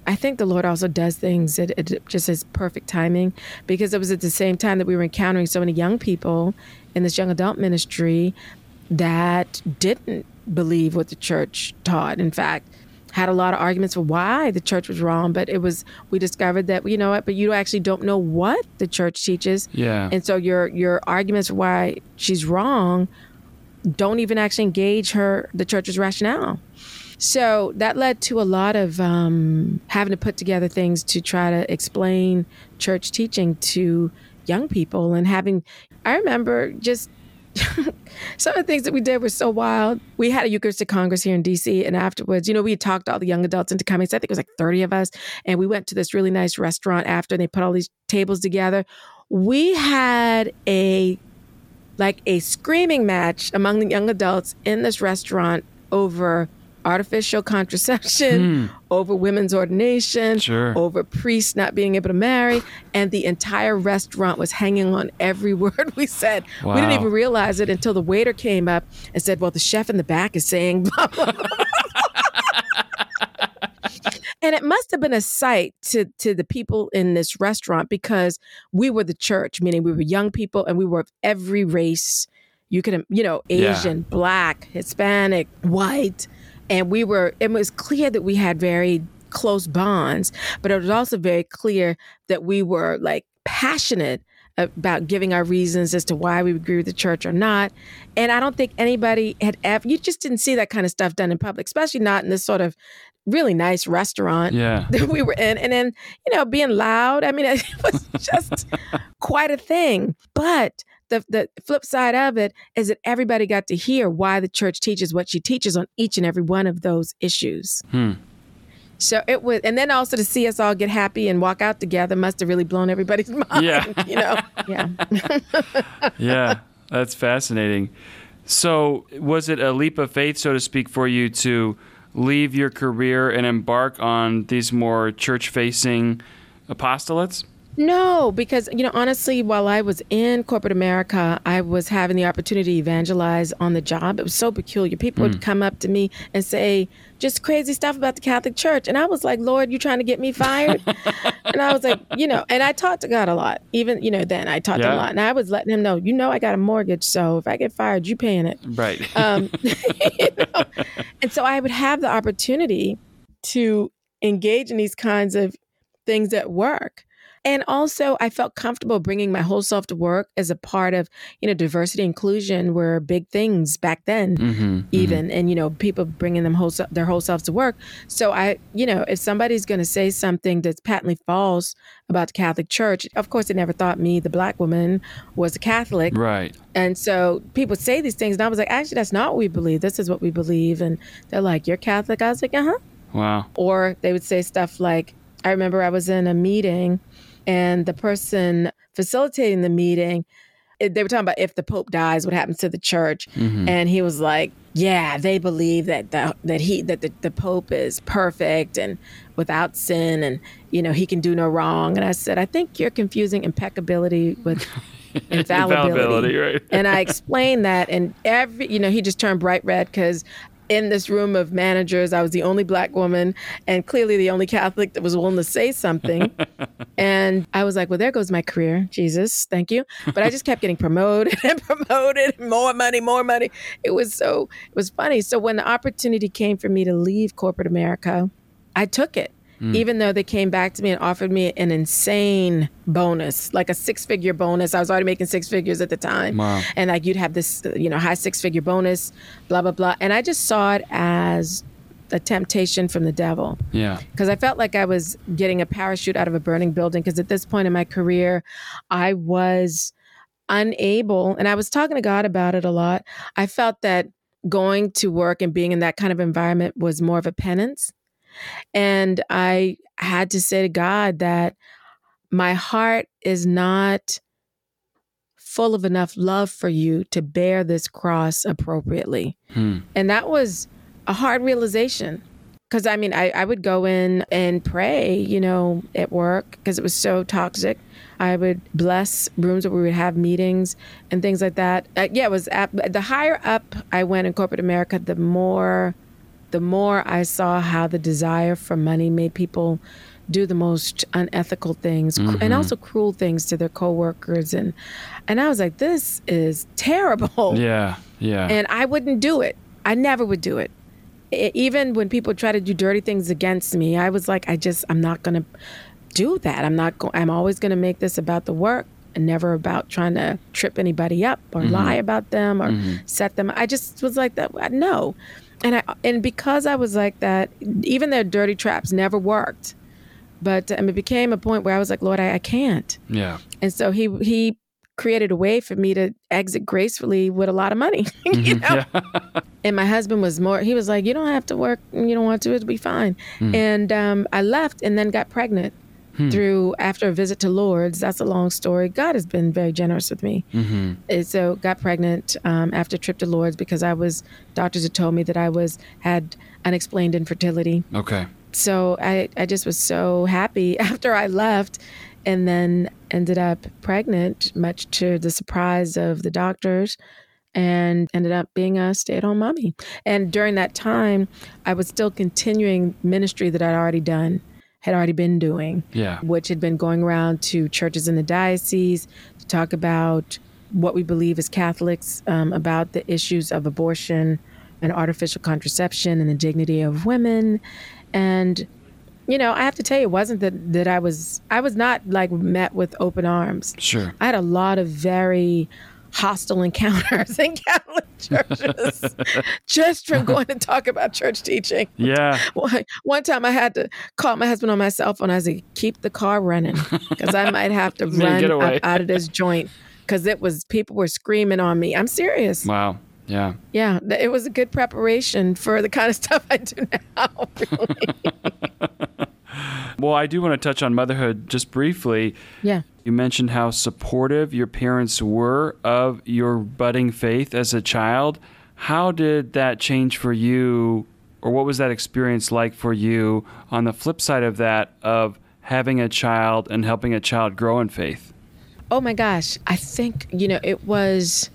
I think the Lord also does things it, it just is perfect timing because it was at the same time that we were encountering so many young people in this young adult ministry that didn't believe what the church taught. In fact, had a lot of arguments for why the church was wrong, but it was we discovered that you know what, but you actually don't know what the church teaches. Yeah. And so your your arguments for why she's wrong don't even actually engage her the church's rationale. So that led to a lot of um, having to put together things to try to explain church teaching to young people and having. I remember just some of the things that we did were so wild. We had a Eucharistic Congress here in DC, and afterwards, you know, we talked all the young adults into coming. So I think it was like 30 of us. And we went to this really nice restaurant after, and they put all these tables together. We had a like a screaming match among the young adults in this restaurant over artificial contraception, hmm. over women's ordination, sure. over priests not being able to marry. And the entire restaurant was hanging on every word we said. Wow. We didn't even realize it until the waiter came up and said, Well, the chef in the back is saying blah, blah, blah. and it must have been a sight to to the people in this restaurant because we were the church, meaning we were young people and we were of every race. You could, you know, Asian, yeah. black, Hispanic, white, and we were it was clear that we had very close bonds but it was also very clear that we were like passionate about giving our reasons as to why we agree with the church or not. And i don't think anybody had ever you just didn't see that kind of stuff done in public especially not in this sort of really nice restaurant yeah. that we were in. And then you know being loud i mean it was just quite a thing. But the, the flip side of it is that everybody got to hear why the church teaches what she teaches on each and every one of those issues. Hmm. So it was, and then also to see us all get happy and walk out together must have really blown everybody's mind. Yeah. You know? yeah. yeah. That's fascinating. So was it a leap of faith, so to speak, for you to leave your career and embark on these more church facing apostolates? No, because you know, honestly, while I was in corporate America, I was having the opportunity to evangelize on the job. It was so peculiar. People mm. would hmm. come up to me and say just crazy stuff about the Catholic Church, and I was like, "Lord, you trying to get me fired?" and I was like, you know, and I talked to God a lot. Even you know, then I talked yeah. a lot, and I was letting him know, you know, I got a mortgage, so if I get fired, you paying it, right? Um, you know? And so I would have the opportunity to engage in these kinds of things at work and also, I felt comfortable bringing my whole self to work as a part of, you know, diversity inclusion were big things back then, mm-hmm, mm-hmm. even, mm-hmm. and you know, people bringing them whole their whole selves to work. So I, you know, if somebody's going to say something that's patently false about the Catholic Church, of course, they never thought me, the black woman, was a Catholic, right? And so people say these things, and I was like, actually, that's not what we believe. This is what we believe, and they're like, "You're Catholic?" I was like, "Uh huh." Wow. Or they would say stuff like, I remember I was in a meeting and the person facilitating the meeting they were talking about if the pope dies what happens to the church mm-hmm. and he was like yeah they believe that the, that he that the, the pope is perfect and without sin and you know he can do no wrong and i said i think you're confusing impeccability with infallibility, infallibility right. and i explained that and every you know he just turned bright red because in this room of managers. I was the only black woman and clearly the only Catholic that was willing to say something. and I was like, well, there goes my career. Jesus, thank you. But I just kept getting promoted and promoted, more money, more money. It was so, it was funny. So when the opportunity came for me to leave corporate America, I took it mm. even though they came back to me and offered me an insane bonus, like a six figure bonus. I was already making six figures at the time. Wow. And like you'd have this, you know, high six figure bonus, blah, blah, blah. And I just saw it as a temptation from the devil. Yeah. Because I felt like I was getting a parachute out of a burning building. Because at this point in my career, I was unable, and I was talking to God about it a lot. I felt that going to work and being in that kind of environment was more of a penance. And I had to say to God that my heart is not full of enough love for you to bear this cross appropriately. Hmm. And that was a hard realization. Because I mean, I, I would go in and pray, you know, at work because it was so toxic. I would bless rooms where we would have meetings and things like that. Uh, yeah, it was at, the higher up I went in corporate America, the more the more I saw how the desire for money made people do the most unethical things cr- and mm-hmm. also cruel things to their coworkers and and I was like this is terrible. Yeah. Yeah. And I wouldn't do it. I never would do it. E- Even when people try to do dirty things against me, I was like I just I'm not going to do that. I'm not going I'm always going to make this about the work and never about trying to trip anybody up or mm-hmm. lie about them or mm-hmm. set them. I just was like that. Uh, no. And I and because I was like that, even their dirty traps never worked. But um, it became a point where I was like, Lord, I, I can't. yeah. And so he he created a way for me to exit gracefully with a lot of money. you know? Yeah. And my husband was more he was like, You don't have to work, you don't want to, it'll be fine. And um, I left and then got pregnant through after a visit to Lourdes. That's a long story. God has been very generous with me. Mm-hmm. And so got pregnant um, after a trip to Lourdes because I was doctors had told me that I was had unexplained infertility Okay. so I, I just was so happy after I left and then ended up pregnant, much to the surprise of the doctors, and ended up being a stay at home mommy. And during that time, I was still continuing ministry that I'd already done, had already been doing, Yeah. which had been going around to churches in the diocese to talk about what we believe as Catholics um, about the issues of abortion and artificial contraception and the dignity of women. And, you know, I have to tell you, it wasn't that, that I was, I was not like met with open arms. Sure. I had a lot of very hostile encounters in Catholic churches just from going to talk about church teaching. Yeah. One one time I had to call my husband on my cell phone. I said, keep the car running because I might have to run up out of this joint because it was, people were screaming on me. I'm serious. Wow. Yeah. Yeah, it was a good preparation for the kind of stuff I do now. Really. Well, I do want to touch on motherhood just briefly. yeah. You mentioned how supportive your parents were of your budding faith as a child. How did that change for you, or what was that experience like for you on the flip side of that, of having a child and helping a child grow in faith? Oh my gosh. I think, you know, it was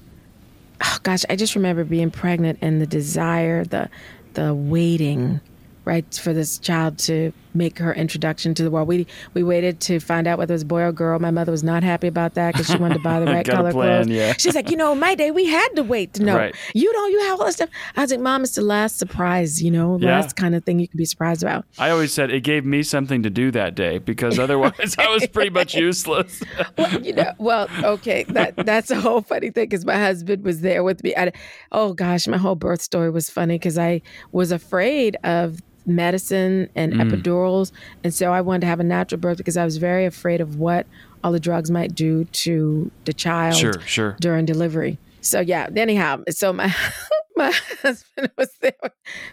oh gosh, I just remember being pregnant and the desire, the the waiting, right, for this child to make her introduction to the world. We we waited to find out whether it was boy or girl. My mother was not happy about that because she wanted to buy the right color plan, clothes. yeah. She's like, you know, my day we had to wait to know. Right. You don't. You have all this stuff. I was like, Mom, it's the last surprise. You know, Yeah. last kind of thing you can be surprised about. I always said it gave me something to do that day because otherwise I was pretty much useless. well, you know, well, okay, that that's a whole funny thing because my husband was there with me. I, oh gosh, my whole birth story was funny because I was afraid of medicine and Mm. epidurals, and so I wanted to have a natural birth because I was very afraid of what all the drugs might do to the child Sure, sure. during delivery. So yeah, anyhow, so my my husband was there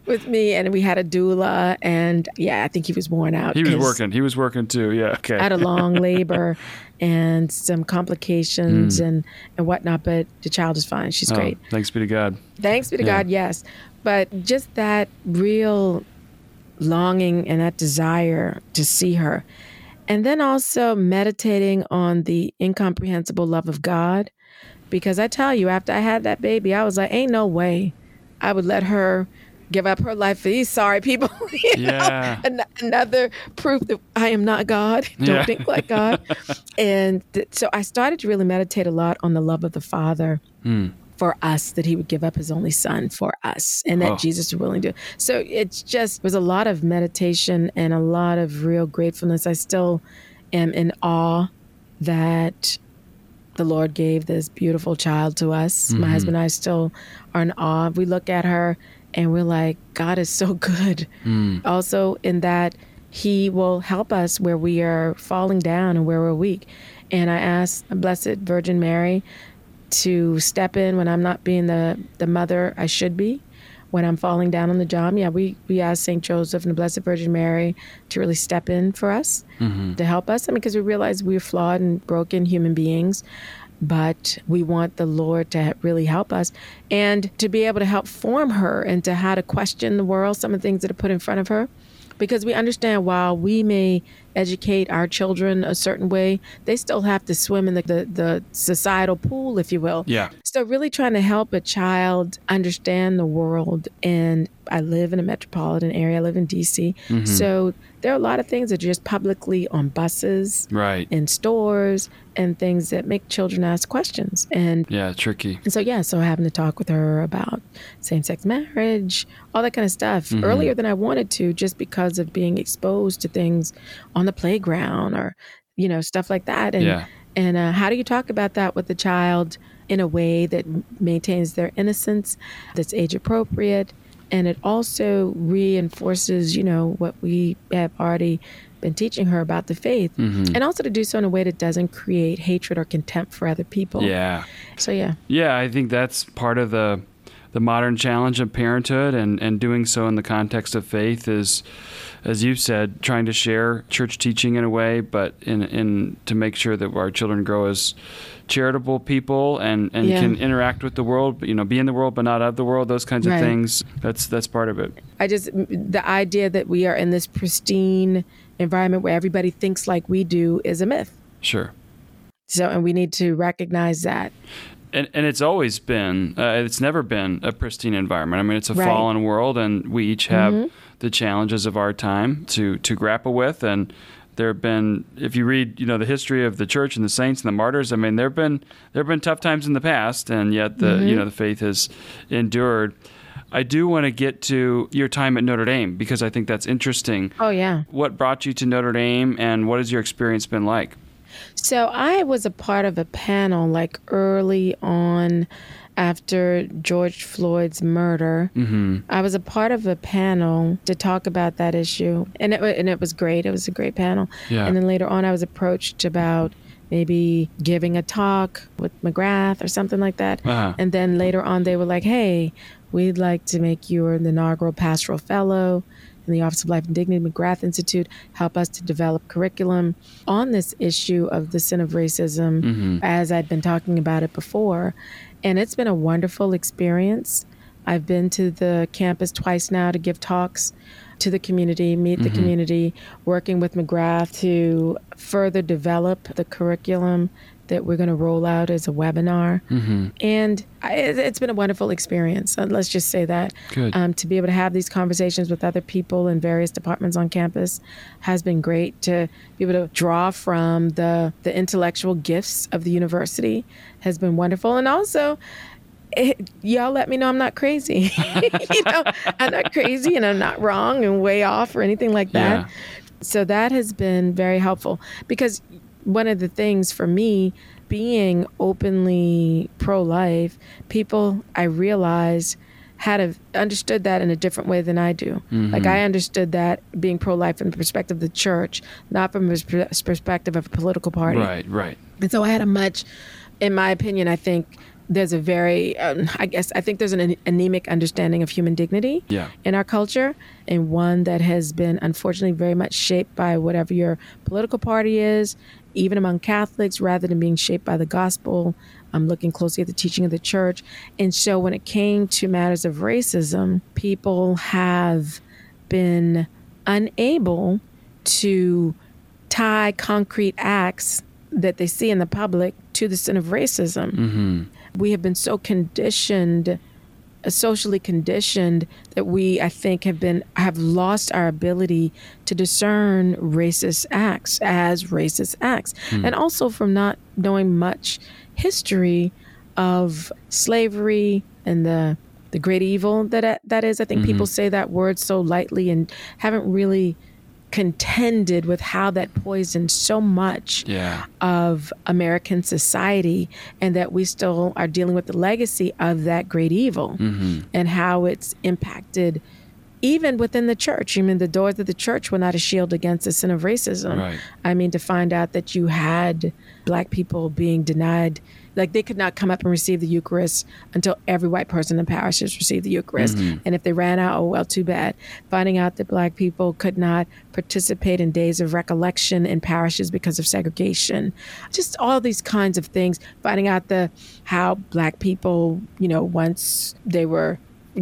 with me, and we had a doula, and yeah, I think he was worn out. He was working. He was working too. Yeah. Okay. Had a long labor and some complications Hmm. and, and whatnot, but the child is fine. She's Oh, great. Thanks be to God. Thanks be to Yeah. God, yes. But just that real longing and that desire to see her. And then also meditating on the incomprehensible love of God. Because I tell you, after I had that baby, I was like, ain't no way I would let her give up her life for these sorry people. you know? Yeah. An- another proof that I am not God. Don't Yeah. think like God. and th- so I started to really meditate a lot on the love of the Father Hmm. For us, that He would give up His only Son for us, and that Oh. Jesus was willing to. So it's just it was a lot of meditation and a lot of real gratefulness. I still am in awe that the Lord gave this beautiful child to us. My mm-hmm. husband and I still are in awe. We look at her and we're like, God is so good. Mm. Also, in that He will help us where we are falling down and where we're weak. And I ask Blessed Virgin Mary to step in when I'm not being the, the mother I should be, when I'm falling down on the job. Yeah, we, we ask St. Joseph and the Blessed Virgin Mary to really step in for us, mm-hmm. to help us. I mean, because we realize we're flawed and broken human beings, but we want the Lord to really help us and to be able to help form her into how to question the world, some of the things that are put in front of her. Because we understand while we may educate our children a certain way, they still have to swim in the, the, the societal pool, if you will. Yeah. So, really trying to help a child understand the world. And I live in a metropolitan area, I live in DC. Mm-hmm. So, there are a lot of things that are just publicly on buses, Right. in stores, and things that make children ask questions. And Yeah, tricky. and so, yeah, so having to talk with her about same sex marriage, all that kind of stuff Mm-hmm. earlier than I wanted to, just because of being exposed to things on the playground or, you know, stuff like that. And, Yeah. and uh, how do you talk about that with the child in a way that maintains their innocence, that's age appropriate? And it also reinforces, you know, what we have already been teaching her about the faith. Mm-hmm. And also to do so in a way that doesn't create hatred or contempt for other people. Yeah. So, yeah. Yeah, I think that's part of the the modern challenge of parenthood and, and doing so in the context of faith is as you said, trying to share church teaching in a way, but in in to make sure that our children grow as charitable people and, and Yeah. can interact with the world, you know, be in the world but not of the world, those kinds of Right. things. That's that's part of it. I just the idea that we are in this pristine environment where everybody thinks like we do is a myth. Sure. So, and we need to recognize that. and, and it's always been uh, it's never been a pristine environment i mean it's a Right. fallen world and we each have Mhm. the challenges of our time to to grapple with and there have been if you read you know the history of the church and the saints and the martyrs i mean there have been there have been tough times in the past and yet the you mm-hmm. know the faith has endured. I do want to get to your time at notre dame because i think that's interesting. Oh yeah. what brought you to notre dame and what has your experience been like? So I was a part of a panel like early on after George Floyd's murder. mm-hmm. I was a part of a panel to talk about that issue, and it and it was great. It was a great panel. Yeah. And then later on, I was approached about maybe giving a talk with McGrath or something like that. Uh-huh. And then later on, they were like, "Hey, we'd like to make you an inaugural pastoral fellow." In the Office of Life and Dignity McGrath Institute, help us to develop curriculum on this issue of the sin of racism, Mm-hmm. as I'd been talking about it before. And it's been a wonderful experience. I've been to the campus twice now to give talks to the community, meet the mm-hmm. community, working with McGrath to further develop the curriculum that we're going to roll out as a webinar. Mm-hmm. And I, it- it's been a wonderful experience. Uh, Let's just say that. Um, to be able to have these conversations with other people in various departments on campus has been great. To be able to draw from the, the intellectual gifts of the university has been wonderful. And also, it, y'all let me know I'm not crazy. you know, I'm not crazy and I'm not wrong and way off or anything like that. Yeah. So that has been very helpful because one of the things for me being openly pro-life, people I realized had a, understood that in a different way than I do. Like mm-hmm. I understood that being pro-life from the perspective of the church, not from the perspective of a political party. right right And so I had a much, in my opinion, I think there's a very, um, I guess, I think there's an anemic understanding of human dignity Yeah. in our culture, and one that has been unfortunately very much shaped by whatever your political party is, even among Catholics, rather than being shaped by the gospel. I'm looking closely at the teaching of the church. And so when it came to matters of racism, people have been unable to tie concrete acts that they see in the public to the sin of racism. mm-hmm. We have been so conditioned, uh, socially conditioned, that we, I think, have been have lost our ability to discern racist acts as racist acts, and also from not knowing much history of slavery and the the great evil that that is. I think people say that word so lightly and haven't really contended with how that poisoned so much yeah of American society and that we still are dealing with the legacy of that great evil mm-hmm. and how it's impacted even within the church. I mean, the doors of the church were not a shield against the sin of racism. Right. I mean, to find out that you had black people being denied, like they could not come up and receive the Eucharist until every white person in the parish has received the Eucharist. Mm-hmm. And if they ran out, oh, well, too bad. Finding out that black people could not participate in days of recollection in parishes because of segregation. Just all these kinds of things. Finding out the how black people, you know, once they were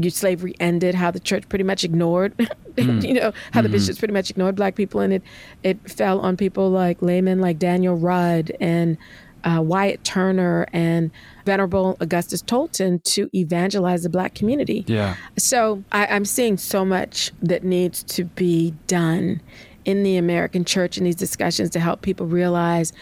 slavery ended, how the church pretty much ignored mm. you know how the mm-hmm. bishops pretty much ignored black people, and it it fell on people like laymen like Daniel Rudd and uh, Wyatt Turner and Venerable Augustus Tolton to evangelize the black community. Yeah. So I, I'm seeing so much that needs to be done in the American church in these discussions to help people realize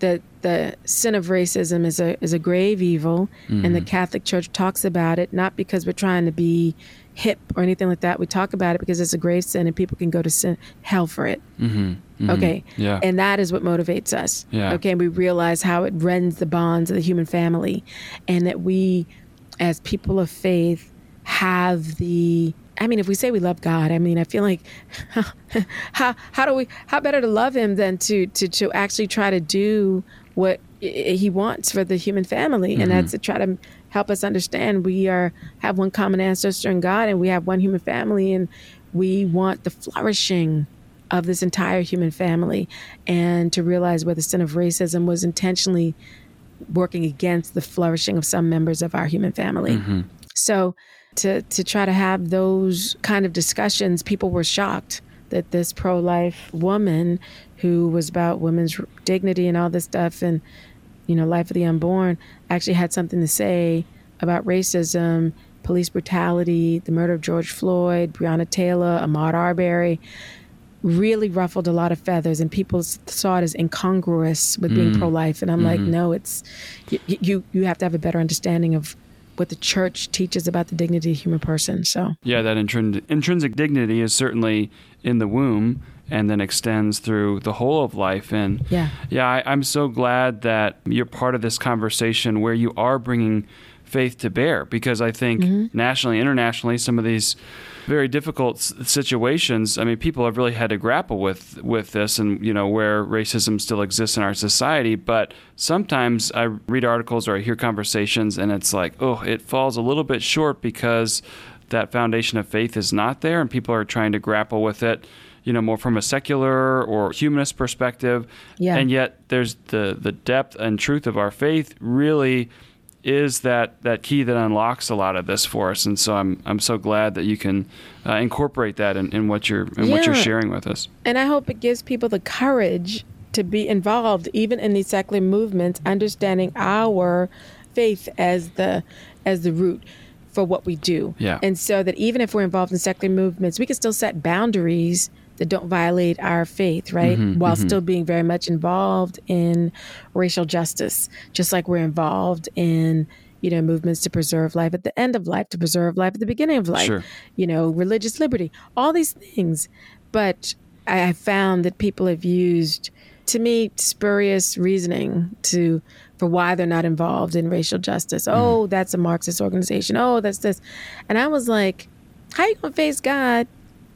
that the sin of racism is a is a grave evil, and the Catholic Church talks about it not because we're trying to be hip or anything like that. We talk about it because it's a grave sin, and people can go to sin, hell for it. Mm-hmm. Mm-hmm. Okay. Yeah. And that is what motivates us. Yeah. Okay. And we realize how it rends the bonds of the human family, and that we, as people of faith, have the. I mean, if we say we love God, I mean, I feel like how how do we how better to love Him than to to to actually try to do what He wants for the human family, and mm-hmm. that's to try to help us understand. We are have one common ancestor in God, and we have one human family, and we want the flourishing of this entire human family. And to realize where the sin of racism was intentionally working against the flourishing of some members of our human family. Mm-hmm. So to to try to have those kind of discussions, people were shocked that this pro-life woman who was about women's dignity and all this stuff and you know life of the unborn actually had something to say about racism, police brutality, the murder of George Floyd, Breonna Taylor, Ahmaud Arbery really ruffled a lot of feathers and people saw it as incongruous with being mm. pro-life and i'm like mm-hmm. no it's you, you you have to have a better understanding of what the church teaches about the dignity of human person so. Yeah, that intrin- intrinsic dignity is certainly in the womb and then extends through the whole of life. And Yeah. yeah, I, I'm so glad that you're part of this conversation where you are bringing faith to bear because I think mm-hmm. nationally, internationally, some of these very difficult s- situations. I mean, people have really had to grapple with with this, and you know where racism still exists in our society. But sometimes I read articles or I hear conversations, and it's like, oh, it falls a little bit short because that foundation of faith is not there, and people are trying to grapple with it. You know, more from a secular or humanist perspective, Yeah. and yet there's the the depth and truth of our faith really is that that key that unlocks a lot of this for us. And so I'm I'm so glad that you can uh, incorporate that in, in what you're in what you're sharing with us. and i hope it gives people the courage to be involved even in these secular movements understanding our faith as the as the root for what we do Yeah. and so that even if we're involved in secular movements we can still set boundaries that don't violate our faith right mm-hmm, while mm-hmm. still being very much involved in racial justice just like we're involved in you know movements to preserve life at the end of life to preserve life at the beginning of life Sure. you know, religious liberty, all these things. But I found that people have used, to me, spurious reasoning to for why they're not involved in racial justice. Mm-hmm. Oh, that's a Marxist organization. Oh, that's this, and I was like, how you gonna face God,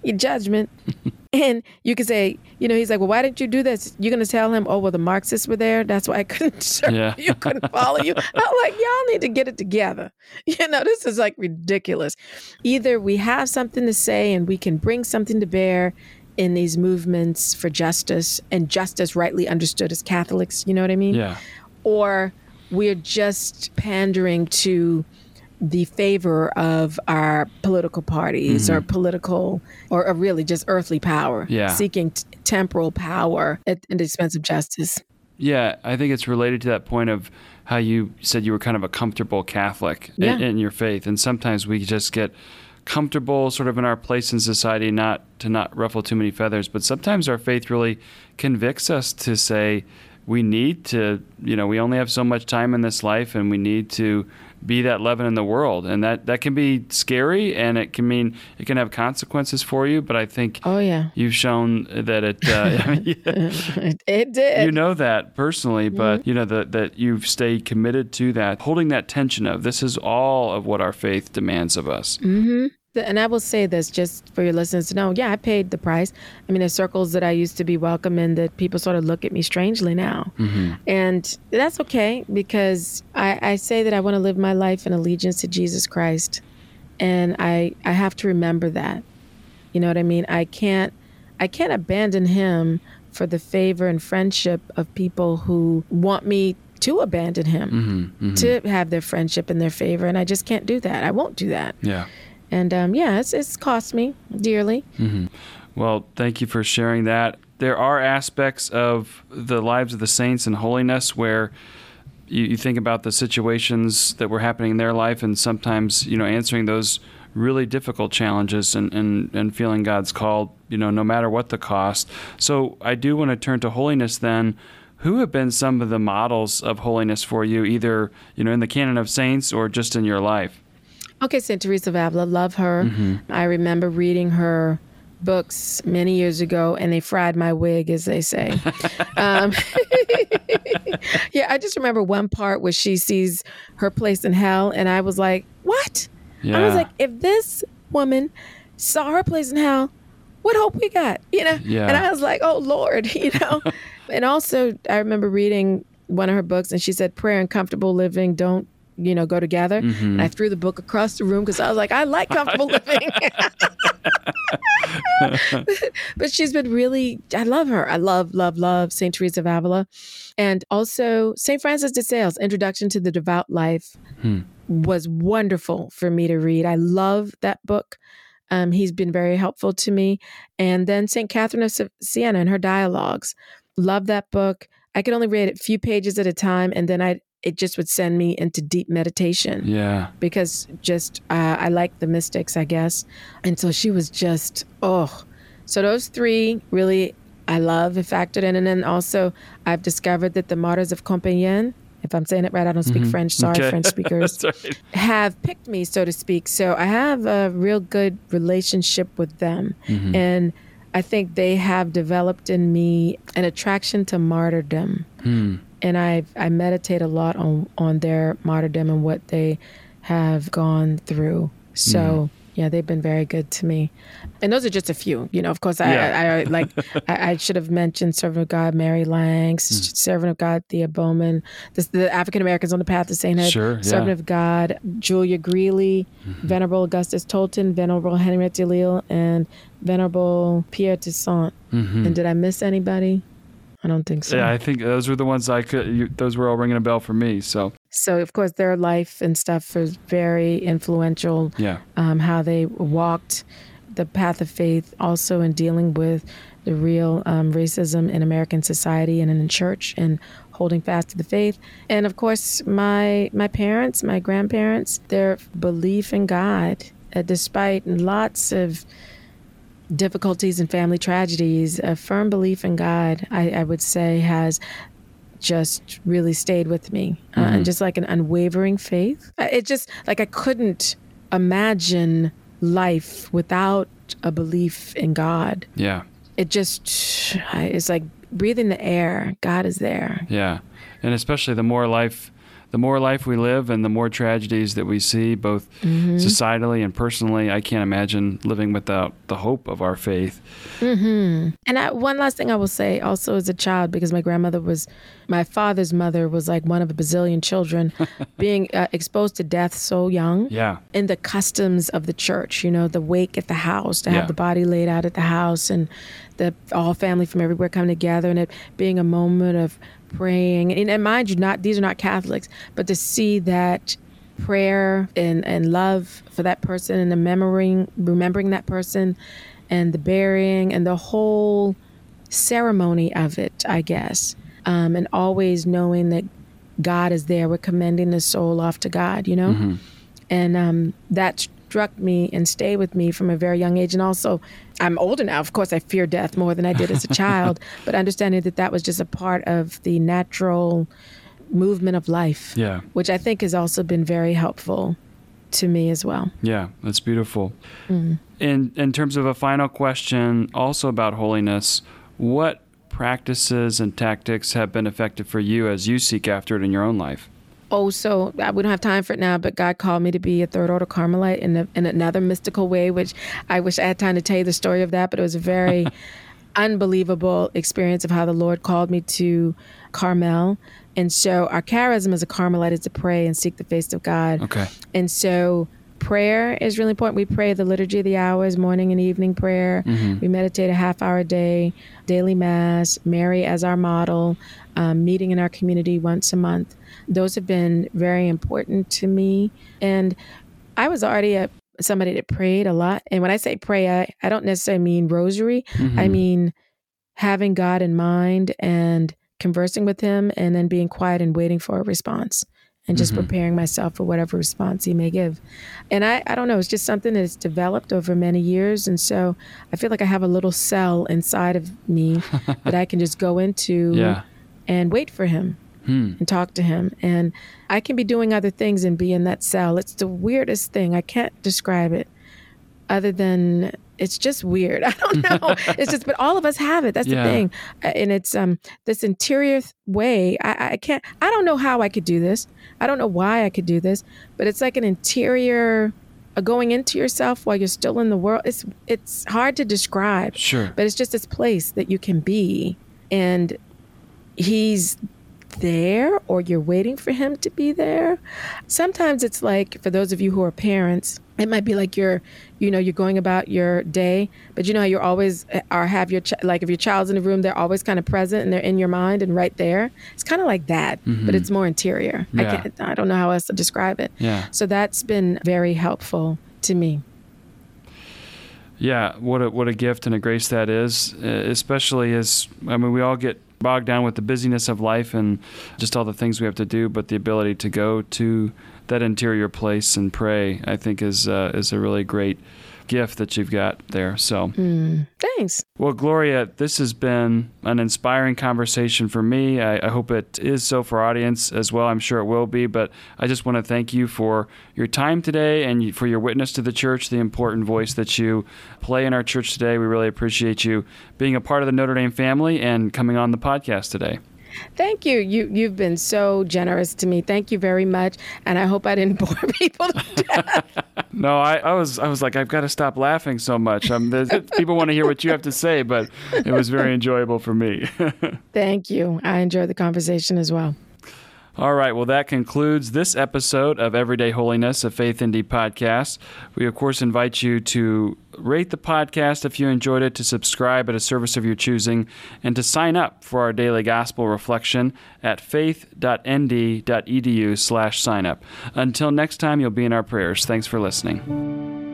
your judgment? And you could say, you know, he's like, well, why didn't you do this? You're going to tell him, oh, well, the Marxists were there. That's why I couldn't serve Yeah. you, couldn't follow you. I'm like, y'all need to get it together. You know, this is like ridiculous. Either we have something to say and we can bring something to bear in these movements for justice and justice rightly understood as Catholics, you know what I mean? Yeah. Or we're just pandering to the favor of our political parties or mm-hmm. political or, or really just earthly power, Yeah. seeking t- temporal power at, at the expense of justice. Yeah, I think it's related to that point of how you said you were kind of a comfortable Catholic in- in, your faith, and sometimes we just get comfortable, sort of in our place in society, not to not ruffle too many feathers. But sometimes our faith really convicts us to say we need to, you know, we only have so much time in this life, and we need to be that leaven in the world, and that that can be scary, and it can mean it can have consequences for you. But I think Oh, yeah. you've shown that it. Uh, I mean, It, it did. you know that personally, but you know that that you've stayed committed to that, holding that tension of this is all of what our faith demands of us. The- And I will say this just for your listeners to know. Yeah, I paid the price. I mean, there's circles that I used to be welcome in that people sort of look at me strangely now. Mm-hmm. And that's okay because I, I say that I want to live my life in allegiance to Jesus Christ. And I, I have to remember that. You know what I mean? I can't I can't abandon him for the favor and friendship of people who want me to abandon him, mm-hmm, mm-hmm. to have their friendship and their favor. And I just can't do that. I won't do that. Yeah. And um, yeah, it's, it's cost me dearly. Well, thank you for sharing that. There are aspects of the lives of the saints and holiness where you, you think about the situations that were happening in their life, and sometimes you know answering those really difficult challenges and, and, and feeling God's call, you know, no matter what the cost. So I do want to turn to holiness then. Who have been some of the models of holiness for you, either you know in the canon of saints or just in your life? Okay, St. Teresa of Avila, love her. I remember reading her books many years ago, and they fried my wig, as they say. um, yeah, I just remember one part where she sees her place in hell, and I was like, "What?" I was like, "If this woman saw her place in hell, what hope we got?" You know? Yeah. And I was like, "Oh Lord," you know. and also, I remember reading one of her books, and she said, "Prayer and comfortable living don't." You know, go together. And I threw the book across the room because I was like, I like comfortable living. but she's been really i love her. I love love love saint teresa of avila. And also saint francis de sales introduction to the devout life was wonderful for me to read. I love that book. Um, he's been very helpful to me. And then saint catherine of siena and her dialogues. Love that book. I could only read a few pages at a time and then i it just would send me into deep meditation Yeah. because just uh, I like the mystics, I guess. And so she was just oh, so those three really I love it factored in, and then also I've discovered that the martyrs of Compiègne, if I'm saying it right, I don't speak French. Sorry, Okay. French speakers right. have picked me, so to speak. So I have a real good relationship with them. Mm-hmm. And I think they have developed in me an attraction to martyrdom. Hmm. And I I meditate a lot on, on their martyrdom and what they have gone through. So Mm-hmm. yeah, they've been very good to me. And those are just a few. You know, of course, I, Yeah. I, I like I, I should have mentioned Servant of God Mary Lange, Mm. Servant of God Thea Bowman, the, the African Americans on the path to sainthood, Sure, yeah. Servant of God Julia Greeley, Mm-hmm. Venerable Augustus Tolton, Venerable Henriette Delille, and Venerable Pierre Toussaint. And did I miss anybody? I don't think so. Yeah, I think those were the ones I could. You, those were all ringing a bell for me. So So of course their life and stuff was very influential. yeah, Um, how they walked the path of faith, also in dealing with the real um, racism in American society and in the church, and holding fast to the faith. And of course, my my parents, my grandparents, their belief in God, uh, despite lots of difficulties and family tragedies, a firm belief in God, I, I would say, has just really stayed with me. Uh, just like an unwavering faith. Uh, It just like I couldn't imagine life without a belief in God. yeah, It just, it's like breathing the air. God is there. yeah, and especially the more life, the more life we live, and the more tragedies that we see, both Mm-hmm. societally and personally. I can't imagine living without the hope of our faith. And I, one last thing I will say also as a child, because my grandmother was, my father's mother was like one of a bazillion children, being uh, exposed to death so young. Yeah, in the customs of the church, you know, the wake at the house, to Yeah. have the body laid out at the house and the all family from everywhere coming together and it being a moment of praying. And, and mind you, not these are not Catholics, but to see that prayer and, and love for that person and the remembering remembering that person and the burying and the whole ceremony of it, I guess. Um, and always knowing that God is there. We're commending the soul off to God, you know? And um, that struck me and stayed with me from a very young age. And also, I'm older now. Of course, I fear death more than I did as a child, but understanding that that was just a part of the natural movement of life, yeah, which I think has also been very helpful to me as well. yeah. That's beautiful. Mm. In in terms of a final question, also about holiness, what practices and tactics have been effective for you as you seek after it in your own life? Oh, so uh, we don't have time for it now, but God called me to be a third order Carmelite in, a, in another mystical way, which I wish I had time to tell you the story of that, but it was a very unbelievable experience of how the Lord called me to Carmel. And so our charism as a Carmelite is to pray and seek the face of God. Okay. And so prayer is really important. We pray the liturgy of the hours, morning and evening prayer. We meditate a half hour a day, daily mass, Mary as our model, um, meeting in our community once a month. Those have been very important to me. And I was already a somebody that prayed a lot. And when I say pray, I, I don't necessarily mean rosary. Mm-hmm. I mean having God in mind and conversing with Him and then being quiet and waiting for a response and just Mhm. preparing myself for whatever response He may give. And I, I don't know, it's just something that's developed over many years. And so I feel like I have a little cell inside of me that I can just go into yeah. and wait for Him Hmm. and talk to him. And I can be doing other things and be in that cell. It's the weirdest thing. I can't describe it other than it's just weird. I don't know. it's just, but all of us have it. That's Yeah. the thing. Uh, And it's um this interior th- way. I, I can't, I don't know how I could do this. I don't know why I could do this, but it's like an interior uh, going into yourself while you're still in the world. It's, it's hard to describe Sure. but it's just this place that you can be and he's there or you're waiting for him to be there. Sometimes it's like for those of you who are parents it might be like you're you know you're going about your day but you know you're always or have your ch- like if your child's in the room they're always kind of present and they're in your mind and right there. It's kind of like that but it's more interior. I can't i don't know how else to describe it. Yeah. so that's been very helpful to me. Yeah, what a what a gift and a grace that is, uh, especially as I mean we all get bogged down with the busyness of life and just all the things we have to do, but the ability to go to that interior place and pray, I think is uh, is a really great gift that you've got there. So, Mm, thanks well, Gloria, this has been an inspiring conversation for me. I, I hope it is so for our audience as well. I'm sure it will be. But I just want to thank you for your time today and for your witness to the church, the important voice that you play in our church today. We really appreciate you being a part of the Notre Dame family and coming on the podcast today. Thank you. You you've been so generous to me. Thank you very much. And I hope I didn't bore people to death. No, I, I was I was like I've got to stop laughing so much. People want to hear what you have to say, but it was very enjoyable for me. Thank you. I enjoyed the conversation as well. All right. Well, that concludes this episode of Everyday Holiness, a Faith ND podcast. We, of course, invite you to rate the podcast if you enjoyed it, to subscribe at a service of your choosing, and to sign up for our daily gospel reflection at faith.nd.edu slash sign up. Until next time, you'll be in our prayers. Thanks for listening.